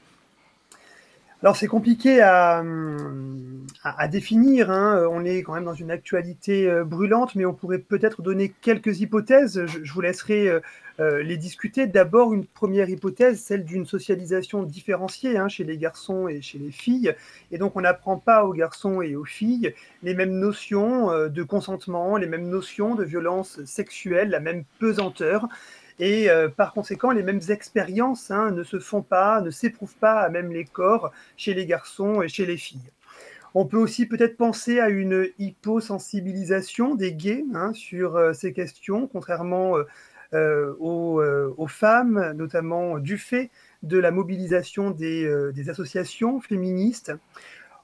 Alors c'est compliqué à, à, définir, hein. on est quand même dans une actualité brûlante, mais on pourrait peut-être donner quelques hypothèses. Je, vous laisserai euh, les discuter. D'abord, une première hypothèse, celle d'une socialisation différenciée hein, chez les garçons et chez les filles. Et donc, on n'apprend pas aux garçons et aux filles les mêmes notions euh, de consentement, les mêmes notions de violence sexuelle, la même pesanteur. Et euh, par conséquent, les mêmes expériences hein, ne se font pas, ne s'éprouvent pas à même les corps chez les garçons et chez les filles. On peut aussi peut-être penser à une hyposensibilisation des gays hein, sur ces questions, contrairement euh, euh, aux, femmes, notamment du fait de la mobilisation des, euh, associations féministes.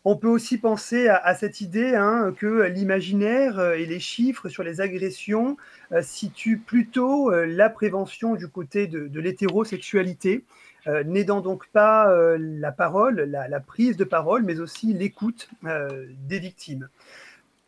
On peut aussi penser à, cette idée hein, que l'imaginaire et les chiffres sur les agressions situent plutôt la prévention du côté de, l'hétérosexualité, n'aidant donc pas la parole, la, prise de parole, mais aussi l'écoute des victimes.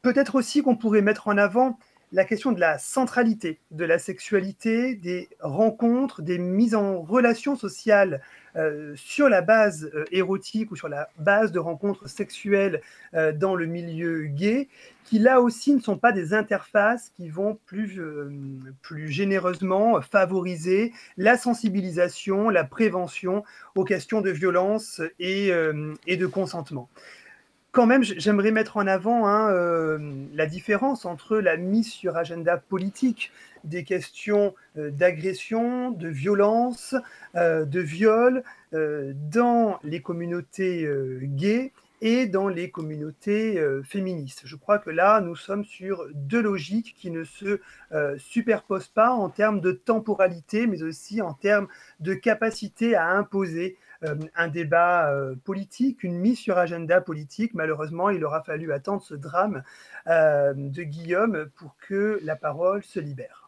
Peut-être aussi qu'on pourrait mettre en avant la question de la centralité de la sexualité, des rencontres, des mises en relation sociale euh, sur la base euh, érotique ou sur la base de rencontres sexuelles euh, dans le milieu gay, qui là aussi ne sont pas des interfaces qui vont plus, généreusement favoriser la sensibilisation, la prévention aux questions de violence et de consentement quand même, j'aimerais mettre en avant hein, euh, la différence entre la mise sur agenda politique des questions euh, d'agression, de violence, euh, de viol dans les communautés gays et dans les communautés féministes. Je crois que là, nous sommes sur deux logiques qui ne se superposent pas en termes de temporalité, mais aussi en termes de capacité à imposer un débat euh, politique, une mise sur agenda politique. Malheureusement, il aura fallu attendre ce drame euh, de Guillaume pour que la parole se libère.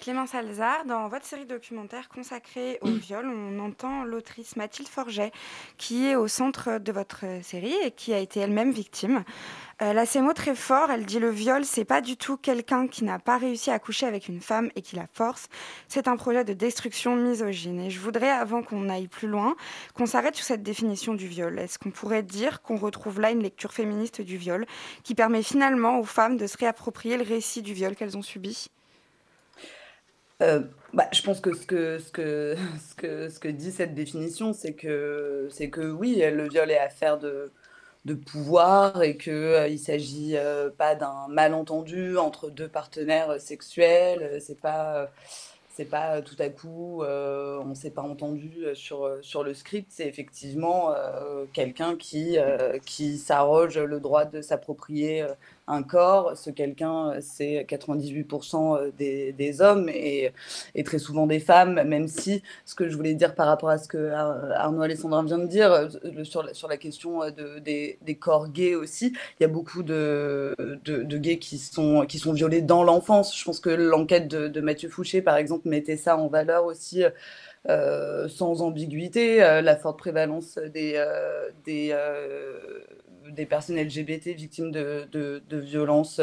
Clémence Alzard, dans votre série documentaire consacrée au viol, on entend l'autrice Mathilde Forget, qui est au centre de votre série et qui a été elle-même victime. Elle a ces mots très forts. Elle dit le viol, c'est pas du tout quelqu'un qui n'a pas réussi à coucher avec une femme et qui la force. C'est un projet de destruction misogyne. Et je voudrais, avant qu'on aille plus loin, qu'on s'arrête sur cette définition du viol. Est-ce qu'on pourrait dire qu'on retrouve là une lecture féministe du viol qui permet finalement aux femmes de se réapproprier le récit du viol qu'elles ont subi? Euh, bah, je pense que ce que, ce, que, ce, que, ce que dit cette définition, c'est que, c'est que oui, le viol est affaire de, de pouvoir et qu'il euh, s'agit euh, pas d'un malentendu entre deux partenaires euh, sexuels. C'est pas, c'est pas tout à coup on ne s'est pas entendu sur, sur le script. C'est effectivement quelqu'un qui, qui s'arroge le droit de s'approprier un corps. Ce quelqu'un, c'est 98% des, des, hommes et, et, très souvent des femmes, même si ce que je voulais dire par rapport à ce que Arnaud Alessandrin vient de dire sur, la, sur la question de, des, des, corps gays aussi, il y a beaucoup de, de, gays qui sont, qui sont violés dans l'enfance. Je pense que l'enquête de, Mathieu Fouché, par exemple, mettait ça en valeur aussi. Euh, sans ambiguïté, euh, la forte prévalence des, euh, des, des personnes LGBT victimes de, de, violences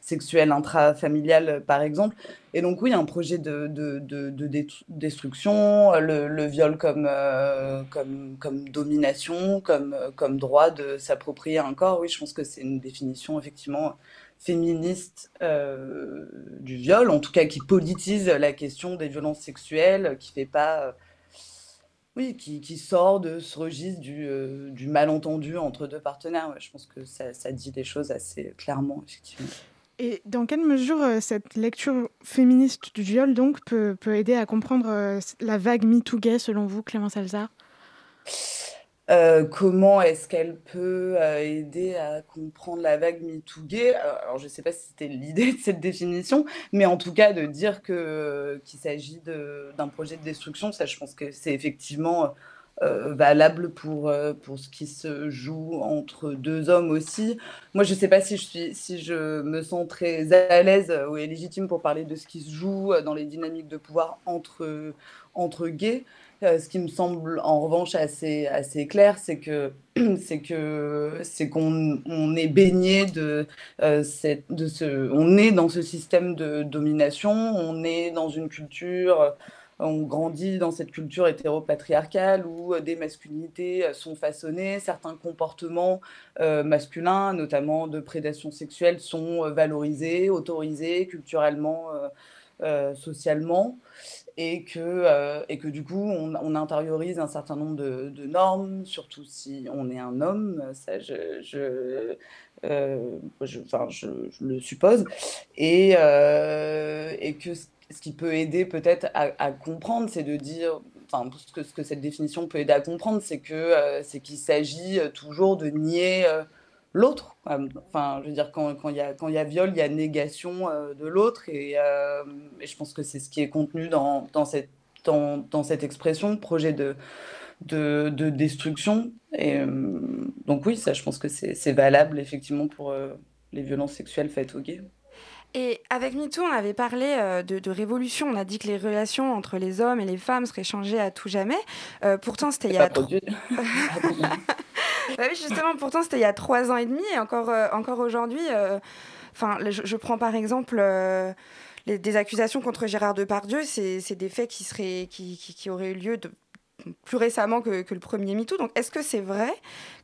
sexuelles intrafamiliales, par exemple. Et donc, oui, un projet de, de destruction, le, viol comme, comme, comme domination, comme, comme droit de s'approprier un corps. Oui, je pense que c'est une définition effectivement féministe euh, du viol, en tout cas qui politise la question des violences sexuelles, qui fait pas, euh, oui, qui, sort de ce registre du, euh, du malentendu entre deux partenaires. Je pense que ça, dit des choses assez clairement. Et dans quelle mesure cette lecture féministe du viol donc peut, aider à comprendre la vague MeToo gay selon vous, Clément Salzar euh, comment est-ce qu'elle peut euh, aider à comprendre la vague MeToo gay Alors, je ne sais pas si c'était l'idée de cette définition, mais en tout cas, de dire qu'il s'agit d'un projet de destruction, ça, je pense que c'est effectivement euh, valable pour, pour ce qui se joue entre deux hommes aussi. Moi, je ne sais pas si je, suis, si je me sens très à l'aise ou légitime pour parler de ce qui se joue dans les dynamiques de pouvoir entre, entre gays. Euh, ce qui me semble en revanche assez, assez clair, c'est que c'est que c'est qu'on on est baigné de, euh, cette, de ce, on est dans ce système de domination, on est dans une culture, on grandit dans cette culture hétéropatriarcale où des masculinités sont façonnées, certains comportements euh, masculins, notamment de prédation sexuelle, sont valorisés, autorisés culturellement, socialement et que, euh, et que du coup, on, on, intériorise un certain nombre de, normes, surtout si on est un homme, ça je, je, euh, je, enfin, je, le suppose, et, euh, et que ce qui peut aider peut-être à, comprendre, c'est de dire, enfin, ce que, ce que cette définition peut aider à comprendre, c'est qu'il s'agit toujours de nier l'autre. Enfin, je veux dire, quand il y, a, quand y a viol, il y a négation euh, de l'autre. Et, euh, et, je pense que c'est ce qui est contenu dans, dans, cette, dans, dans cette expression, projet de, de, de destruction. Et euh, donc oui, ça, je pense que c'est valable effectivement pour euh, les violences sexuelles faites aux gays. Et avec MeToo, on avait parlé de, de, révolution. On a dit que les relations entre les hommes et les femmes seraient changées à tout jamais. Euh, pourtant, c'était il y a. Trop... bah oui, justement, pourtant, c'était il y a trois ans et demi. Et encore, euh, encore aujourd'hui, enfin, je, je, prends par exemple. Les, des accusations contre Gérard Depardieu, c'est des faits qui, seraient, qui, qui, qui auraient eu lieu de, plus récemment que, que, le premier MeToo. Donc, est-ce que c'est vrai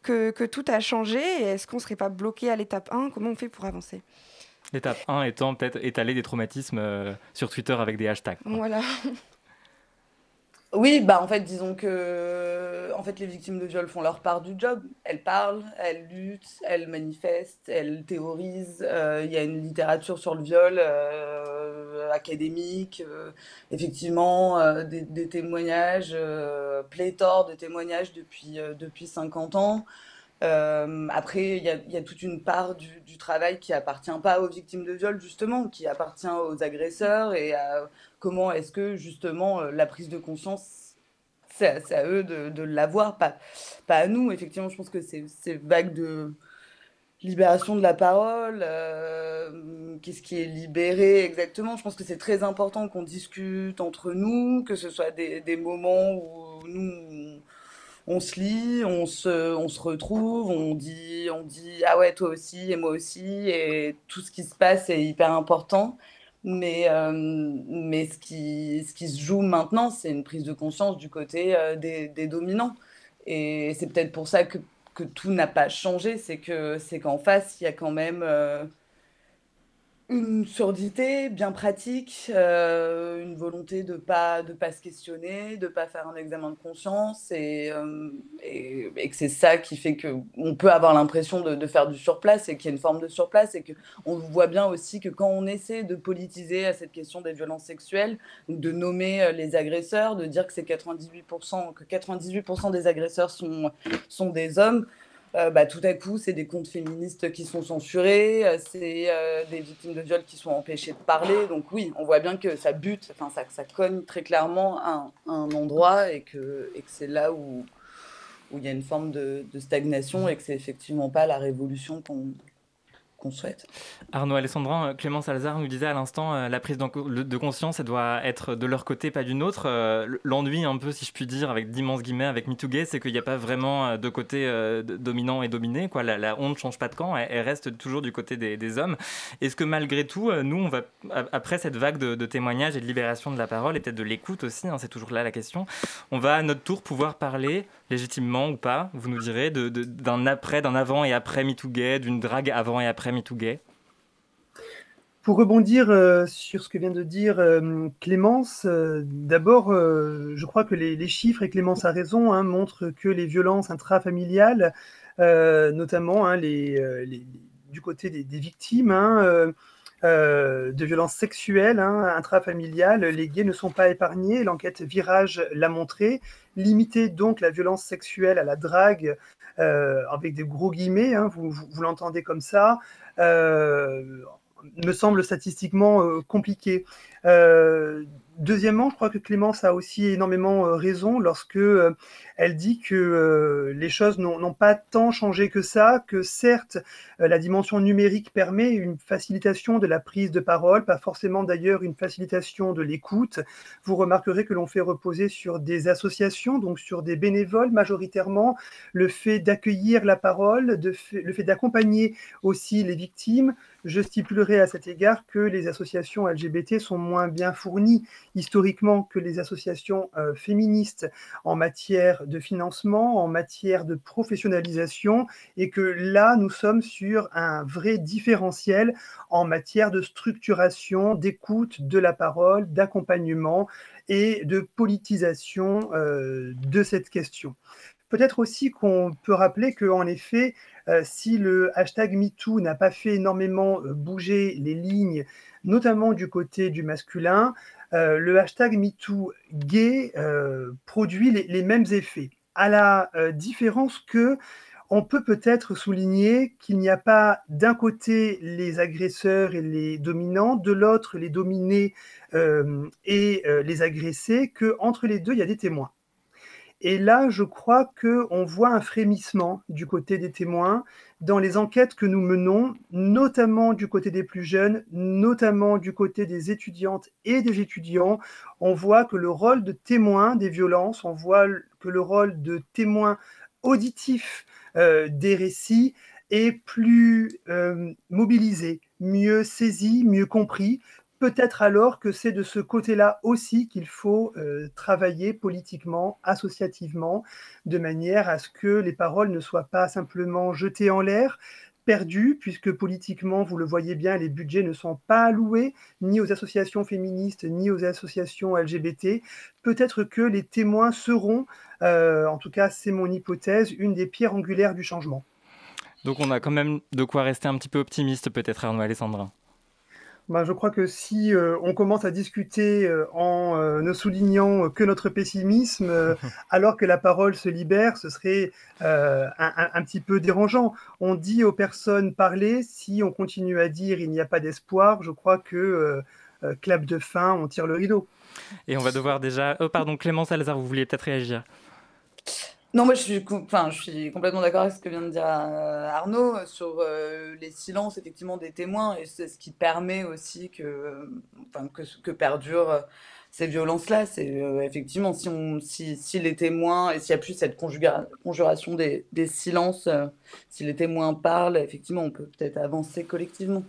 que, que, tout a changé et est-ce qu'on ne serait pas bloqué à l'étape 1 Comment on fait pour avancer? L'étape 1 étant peut-être étaler des traumatismes euh, sur Twitter avec des hashtags. Quoi. Voilà. Oui, bah en fait, disons que en fait, les victimes de viol font leur part du job. Elles parlent, elles luttent, elles manifestent, elles théorisent. Il euh, y a une littérature sur le viol euh, académique, euh, effectivement, des, témoignages, pléthore de témoignages depuis, depuis 50 ans. Euh, après, il y, a toute une part du, travail qui appartient pas aux victimes de viol, justement, qui appartient aux agresseurs et à comment est-ce que, justement, euh, la prise de conscience, c'est à, eux de, l'avoir, pas, à nous. Effectivement, je pense que c'est vague de libération de la parole, euh, qu'est-ce qui est libéré exactement. Je pense que c'est très important qu'on discute entre nous, que ce soit des moments où nous on se lit, on se, on se retrouve, on dit, on dit ah ouais toi aussi et moi aussi et tout ce qui se passe est hyper important. Mais, euh, mais ce, qui, ce qui se joue maintenant, c'est une prise de conscience du côté euh, des, des, dominants. Et c'est peut-être pour ça que, que tout n'a pas changé, c'est que c'est qu'en face, il y a quand même euh, une surdité bien pratique, euh, une volonté de pas de pas se questionner, de pas faire un examen de conscience et, euh, et, et que c'est ça qui fait que on peut avoir l'impression de, de, faire du surplace et qu'il y a une forme de surplace et que on voit bien aussi que quand on essaie de politiser à cette question des violences sexuelles, de nommer euh, les agresseurs, de dire que c'est 98% que 98% des agresseurs sont sont des hommes euh, bah, tout à coup, c'est des comptes féministes qui sont censurés, c'est des victimes de viol qui sont empêchées de parler. Donc oui, on voit bien que ça bute, enfin ça, ça cogne très clairement un, endroit et que, c'est là où, où il y a une forme de, de stagnation et que c'est effectivement pas la révolution qu'on souhaite. Arnaud Alessandrin, euh, Clément Salzar nous disait à l'instant, euh, la prise de conscience, elle doit être de leur côté, pas d'une autre. Euh, l'ennui, un peu, si je puis dire, avec d'immenses guillemets, avec MeToo c'est qu'il n'y a pas vraiment de côté dominant et dominé. La, honte ne change pas de camp, elle, reste toujours du côté des, hommes. Est-ce que malgré tout, nous, on va, après cette vague de, témoignages et de libération de la parole, et peut-être de l'écoute aussi, hein, c'est toujours là la question, on va à notre tour pouvoir parler légitimement ou pas, vous nous direz, d'un après, d'un avant et après MeToo d'une drague avant et après MeToo pour rebondir euh, sur ce que vient de dire euh, Clémence, euh, d'abord, je crois que les, chiffres, et Clémence a raison, hein, montrent que les violences intrafamiliales, notamment hein, du côté des, victimes hein, de violences sexuelles intrafamiliales, les gays ne sont pas épargnés. L'enquête Virage l'a montré. Limiter donc la violence sexuelle à la drague, avec des gros guillemets, vous, vous l'entendez comme ça, me semble statistiquement euh, compliqué. Euh, deuxièmement, je crois que Clémence a aussi énormément euh, raison lorsque elle dit que les choses n'ont pas tant changé que ça, que certes, la dimension numérique permet une facilitation de la prise de parole, pas forcément d'ailleurs une facilitation de l'écoute. Vous remarquerez que l'on fait reposer sur des associations, donc sur des bénévoles majoritairement, le fait d'accueillir la parole, le fait d'accompagner aussi les victimes, je stipulerai à cet égard que les associations LGBT sont moins bien fournies historiquement que les associations euh, féministes en matière de financement, en matière de professionnalisation, et que là, nous sommes sur un vrai différentiel en matière de structuration, d'écoute de la parole, d'accompagnement et de politisation euh, de cette question. Peut-être aussi qu'on peut rappeler qu'en effet, euh, si le hashtag MeToo n'a pas fait énormément euh, bouger les lignes, notamment du côté du masculin, euh, le hashtag MeToo gay produit les, mêmes effets, à la différence que on peut peut-être souligner qu'il n'y a pas d'un côté les agresseurs et les dominants, de l'autre les dominés et les agressés, que entre les deux il y a des témoins. Et là, je crois qu'on voit un frémissement du côté des témoins dans les enquêtes que nous menons, notamment du côté des plus jeunes, notamment du côté des étudiantes et des étudiants. On voit que le rôle de témoin des violences, on voit que le rôle de témoin auditif euh, des récits est plus euh, mobilisé, mieux saisi, mieux compris, peut-être alors que c'est de ce côté-là aussi qu'il faut euh, travailler politiquement, associativement, de manière à ce que les paroles ne soient pas simplement jetées en l'air, perdues, puisque politiquement, vous le voyez bien, les budgets ne sont pas alloués ni aux associations féministes, ni aux associations LGBT. Peut-être que les témoins seront, euh, en tout cas c'est mon hypothèse, une des pierres angulaires du changement. Donc on a quand même de quoi rester un petit peu optimiste peut-être Arnaud Alessandrin. Bah, je crois que si euh, on commence à discuter euh, en euh, ne soulignant que notre pessimisme, alors que la parole se libère, ce serait un, petit peu dérangeant. On dit aux personnes parler, si on continue à dire il n'y a pas d'espoir, je crois que clap de fin, on tire le rideau. Et on va devoir déjà... Oh pardon, Clément Salazar, vous vouliez peut-être réagir non, moi je suis, complètement d'accord avec ce que vient de dire euh, Arnaud sur euh, les silences effectivement des témoins et c'est ce qui permet aussi que, que, que perdurent euh, ces violences-là. C'est effectivement si, on, si, si, les témoins et s'il n'y a plus cette conjuration des, des silences, si les témoins parlent, effectivement on peut peut-être avancer collectivement.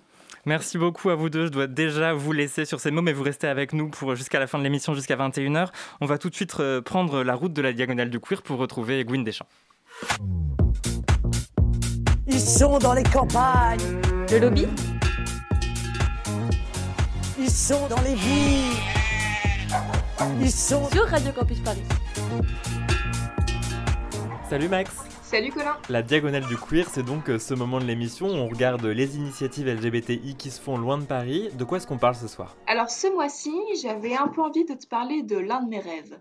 Merci beaucoup à vous deux. Je dois déjà vous laisser sur ces mots, mais vous restez avec nous pour jusqu'à la fin de l'émission, jusqu'à 21h. On va tout de suite euh, prendre la route de la diagonale du queer pour retrouver Gwyn Deschamps. Ils sont dans les campagnes. Le lobby? Ils sont dans les villes. Ils sont sur Radio Campus Paris. Salut Max. Salut Colin La diagonale du queer, c'est donc euh, ce moment de l'émission où on regarde les initiatives LGBTI qui se font loin de Paris. De quoi est-ce qu'on parle ce soir? Alors ce mois-ci, j'avais un peu envie de te parler de l'un de mes rêves.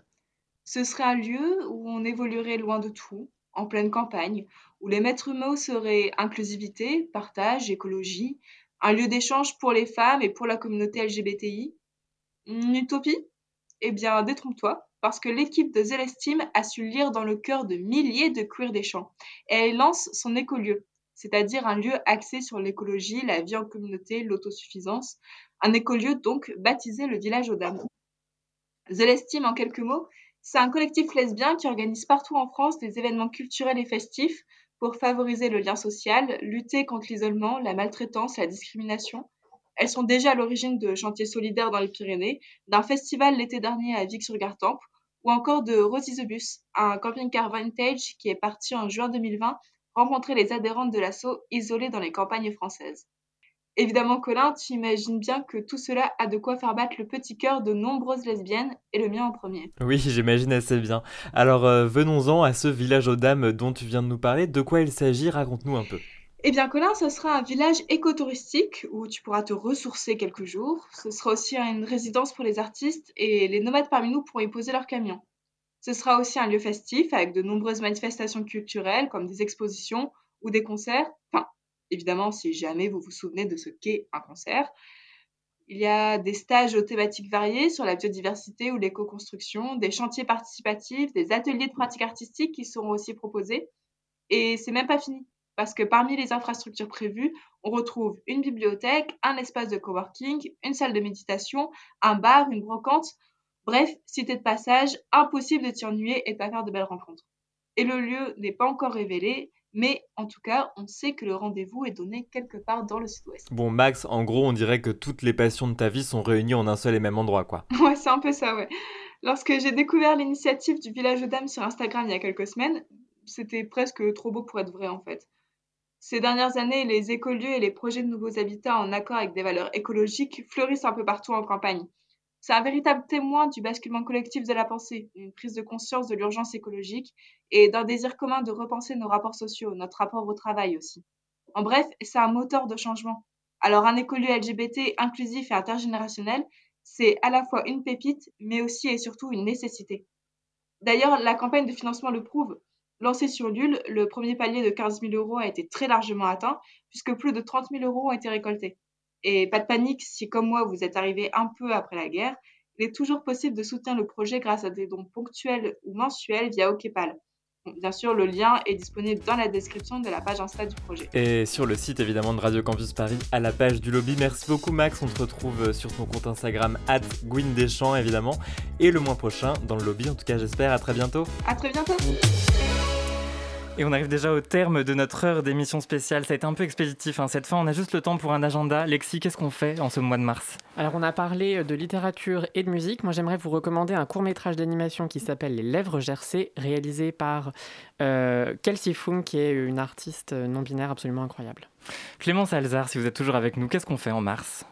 Ce serait un lieu où on évoluerait loin de tout, en pleine campagne, où les maîtres mots seraient inclusivité, partage, écologie, un lieu d'échange pour les femmes et pour la communauté LGBTI. Une utopie? Eh bien, détrompe-toi, parce que l'équipe de Zélestime a su lire dans le cœur de milliers de queers des champs, et elle lance son écolieu, c'est-à-dire un lieu axé sur l'écologie, la vie en communauté, l'autosuffisance, un écolieu donc baptisé le village aux dames. Zélestime, en quelques mots, c'est un collectif lesbien qui organise partout en France des événements culturels et festifs pour favoriser le lien social, lutter contre l'isolement, la maltraitance, la discrimination. Elles sont déjà à l'origine de chantiers solidaires dans les Pyrénées, d'un festival l'été dernier à Vic-sur-Gartempe, ou encore de Rosie the Bus, un camping-car vintage qui est parti en juin 2020 rencontrer les adhérentes de l'assaut isolées dans les campagnes françaises. Évidemment, Colin, tu imagines bien que tout cela a de quoi faire battre le petit cœur de nombreuses lesbiennes, et le mien en premier. Oui, j'imagine assez bien. Alors, euh, venons-en à ce village aux dames dont tu viens de nous parler. De quoi il s'agit? Raconte-nous un peu. Eh bien, Colin, ce sera un village écotouristique où tu pourras te ressourcer quelques jours. Ce sera aussi une résidence pour les artistes et les nomades parmi nous pourront y poser leur camion. Ce sera aussi un lieu festif avec de nombreuses manifestations culturelles comme des expositions ou des concerts. Enfin, évidemment, si jamais vous vous souvenez de ce qu'est un concert. Il y a des stages aux thématiques variées sur la biodiversité ou l'éco-construction, des chantiers participatifs, des ateliers de pratique artistique qui seront aussi proposés. Et c'est même pas fini, parce que parmi les infrastructures prévues, on retrouve une bibliothèque, un espace de coworking, une salle de méditation, un bar, une brocante. Bref, cité de passage, impossible de t'y ennuyer et de pas faire de belles rencontres. Et le lieu n'est pas encore révélé, mais en tout cas, on sait que le rendez-vous est donné quelque part dans le sud-ouest. Bon, Max, en gros, on dirait que toutes les passions de ta vie sont réunies en un seul et même endroit, quoi. Ouais, c'est un peu ça, ouais. Lorsque j'ai découvert l'initiative du village aux dames sur Instagram il y a quelques semaines, c'était presque trop beau pour être vrai, en fait. Ces dernières années, les écolieux et les projets de nouveaux habitats en accord avec des valeurs écologiques fleurissent un peu partout en campagne. C'est un véritable témoin du basculement collectif de la pensée, une prise de conscience de l'urgence écologique et d'un désir commun de repenser nos rapports sociaux, notre rapport au travail aussi. En bref, c'est un moteur de changement. Alors un écolieu LGBT inclusif et intergénérationnel, c'est à la fois une pépite, mais aussi et surtout une nécessité. D'ailleurs, la campagne de financement le prouve. Lancée sur LUL, le premier palier de 15 000 euros a été très largement atteint, puisque plus de 30 000 euros ont été récoltés. Et pas de panique, si comme moi vous êtes arrivé un peu après la guerre, il est toujours possible de soutenir le projet grâce à des dons ponctuels ou mensuels via OKPAL. bien sûr, le lien est disponible dans la description de la page Insta du projet. Et sur le site évidemment de Radio Campus Paris, à la page du lobby. Merci beaucoup Max, on te retrouve sur ton compte Instagram Deschamps évidemment. Et le mois prochain dans le lobby, en tout cas j'espère. À très bientôt. À très bientôt. Et on arrive déjà au terme de notre heure d'émission spéciale. Ça a été un peu expéditif hein. cette fin. On a juste le temps pour un agenda. Lexi, qu'est-ce qu'on fait en ce mois de mars? Alors, on a parlé de littérature et de musique. Moi, j'aimerais vous recommander un court métrage d'animation qui s'appelle Les Lèvres gercées, réalisé par euh, Kelsey Fung, qui est une artiste non-binaire absolument incroyable. Clémence Alzard, si vous êtes toujours avec nous, qu'est-ce qu'on fait en mars?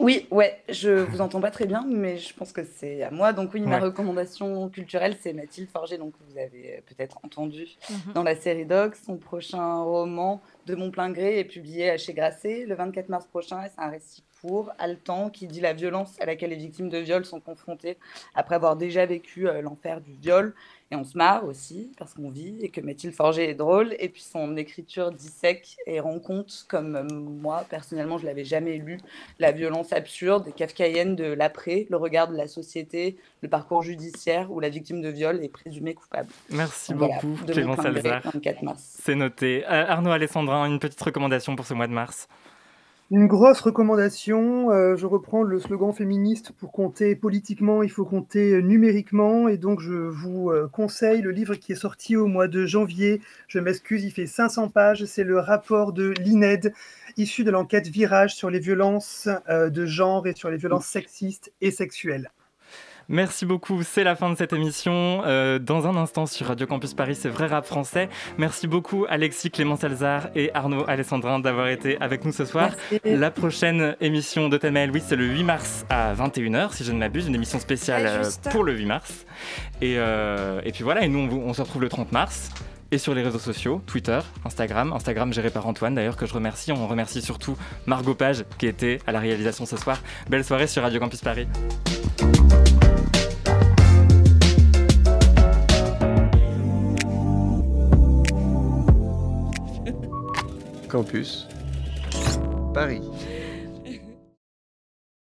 Oui, ouais, je vous entends pas très bien, mais je pense que c'est à moi. Donc oui, ma recommandation culturelle, c'est Mathilde Forger, donc vous avez peut-être entendu mhm. dans la série Doc. Son prochain roman, De mon plein gré, est publié chez Grasset le 24 mars prochain. C'est un récit court, haletant, qui dit la violence à laquelle les victimes de viol sont confrontées après avoir déjà vécu euh, l'enfer du viol et on se marre aussi parce qu'on vit et que Mathilde Forger est drôle. Et puis son écriture dissèque et rend compte, comme euh, moi personnellement je l'avais jamais lu, la violence absurde et kafkaïenne de l'après, le regard de la société, le parcours judiciaire où la victime de viol est présumée coupable. Merci beaucoup Clément Salzar. C'est noté. Euh, Arnaud Alessandrin, une petite recommandation pour ce mois de mars. Une grosse recommandation, euh, je reprends le slogan féministe pour compter politiquement, il faut compter numériquement et donc je vous euh, conseille le livre qui est sorti au mois de janvier. Je m'excuse, il fait 500 pages, c'est le rapport de l'INED issu de l'enquête Virage sur les violences euh, de genre et sur les violences sexistes et sexuelles. Merci beaucoup, c'est la fin de cette émission. Euh, dans un instant sur Radio Campus Paris, c'est vrai rap français. Merci beaucoup Alexis Clément Salzar et Arnaud Alessandrin d'avoir été avec nous ce soir. La prochaine émission de Thelma Louis, c'est le 8 mars à 21h, si je ne m'abuse, une émission spéciale euh, pour le 8 mars. Et, euh, et puis voilà, et nous on, on se retrouve le 30 mars et sur les réseaux sociaux, Twitter, Instagram, Instagram géré par Antoine d'ailleurs que je remercie. On remercie surtout Margot Page qui était à la réalisation ce soir. Belle soirée sur Radio Campus Paris. Campus Paris.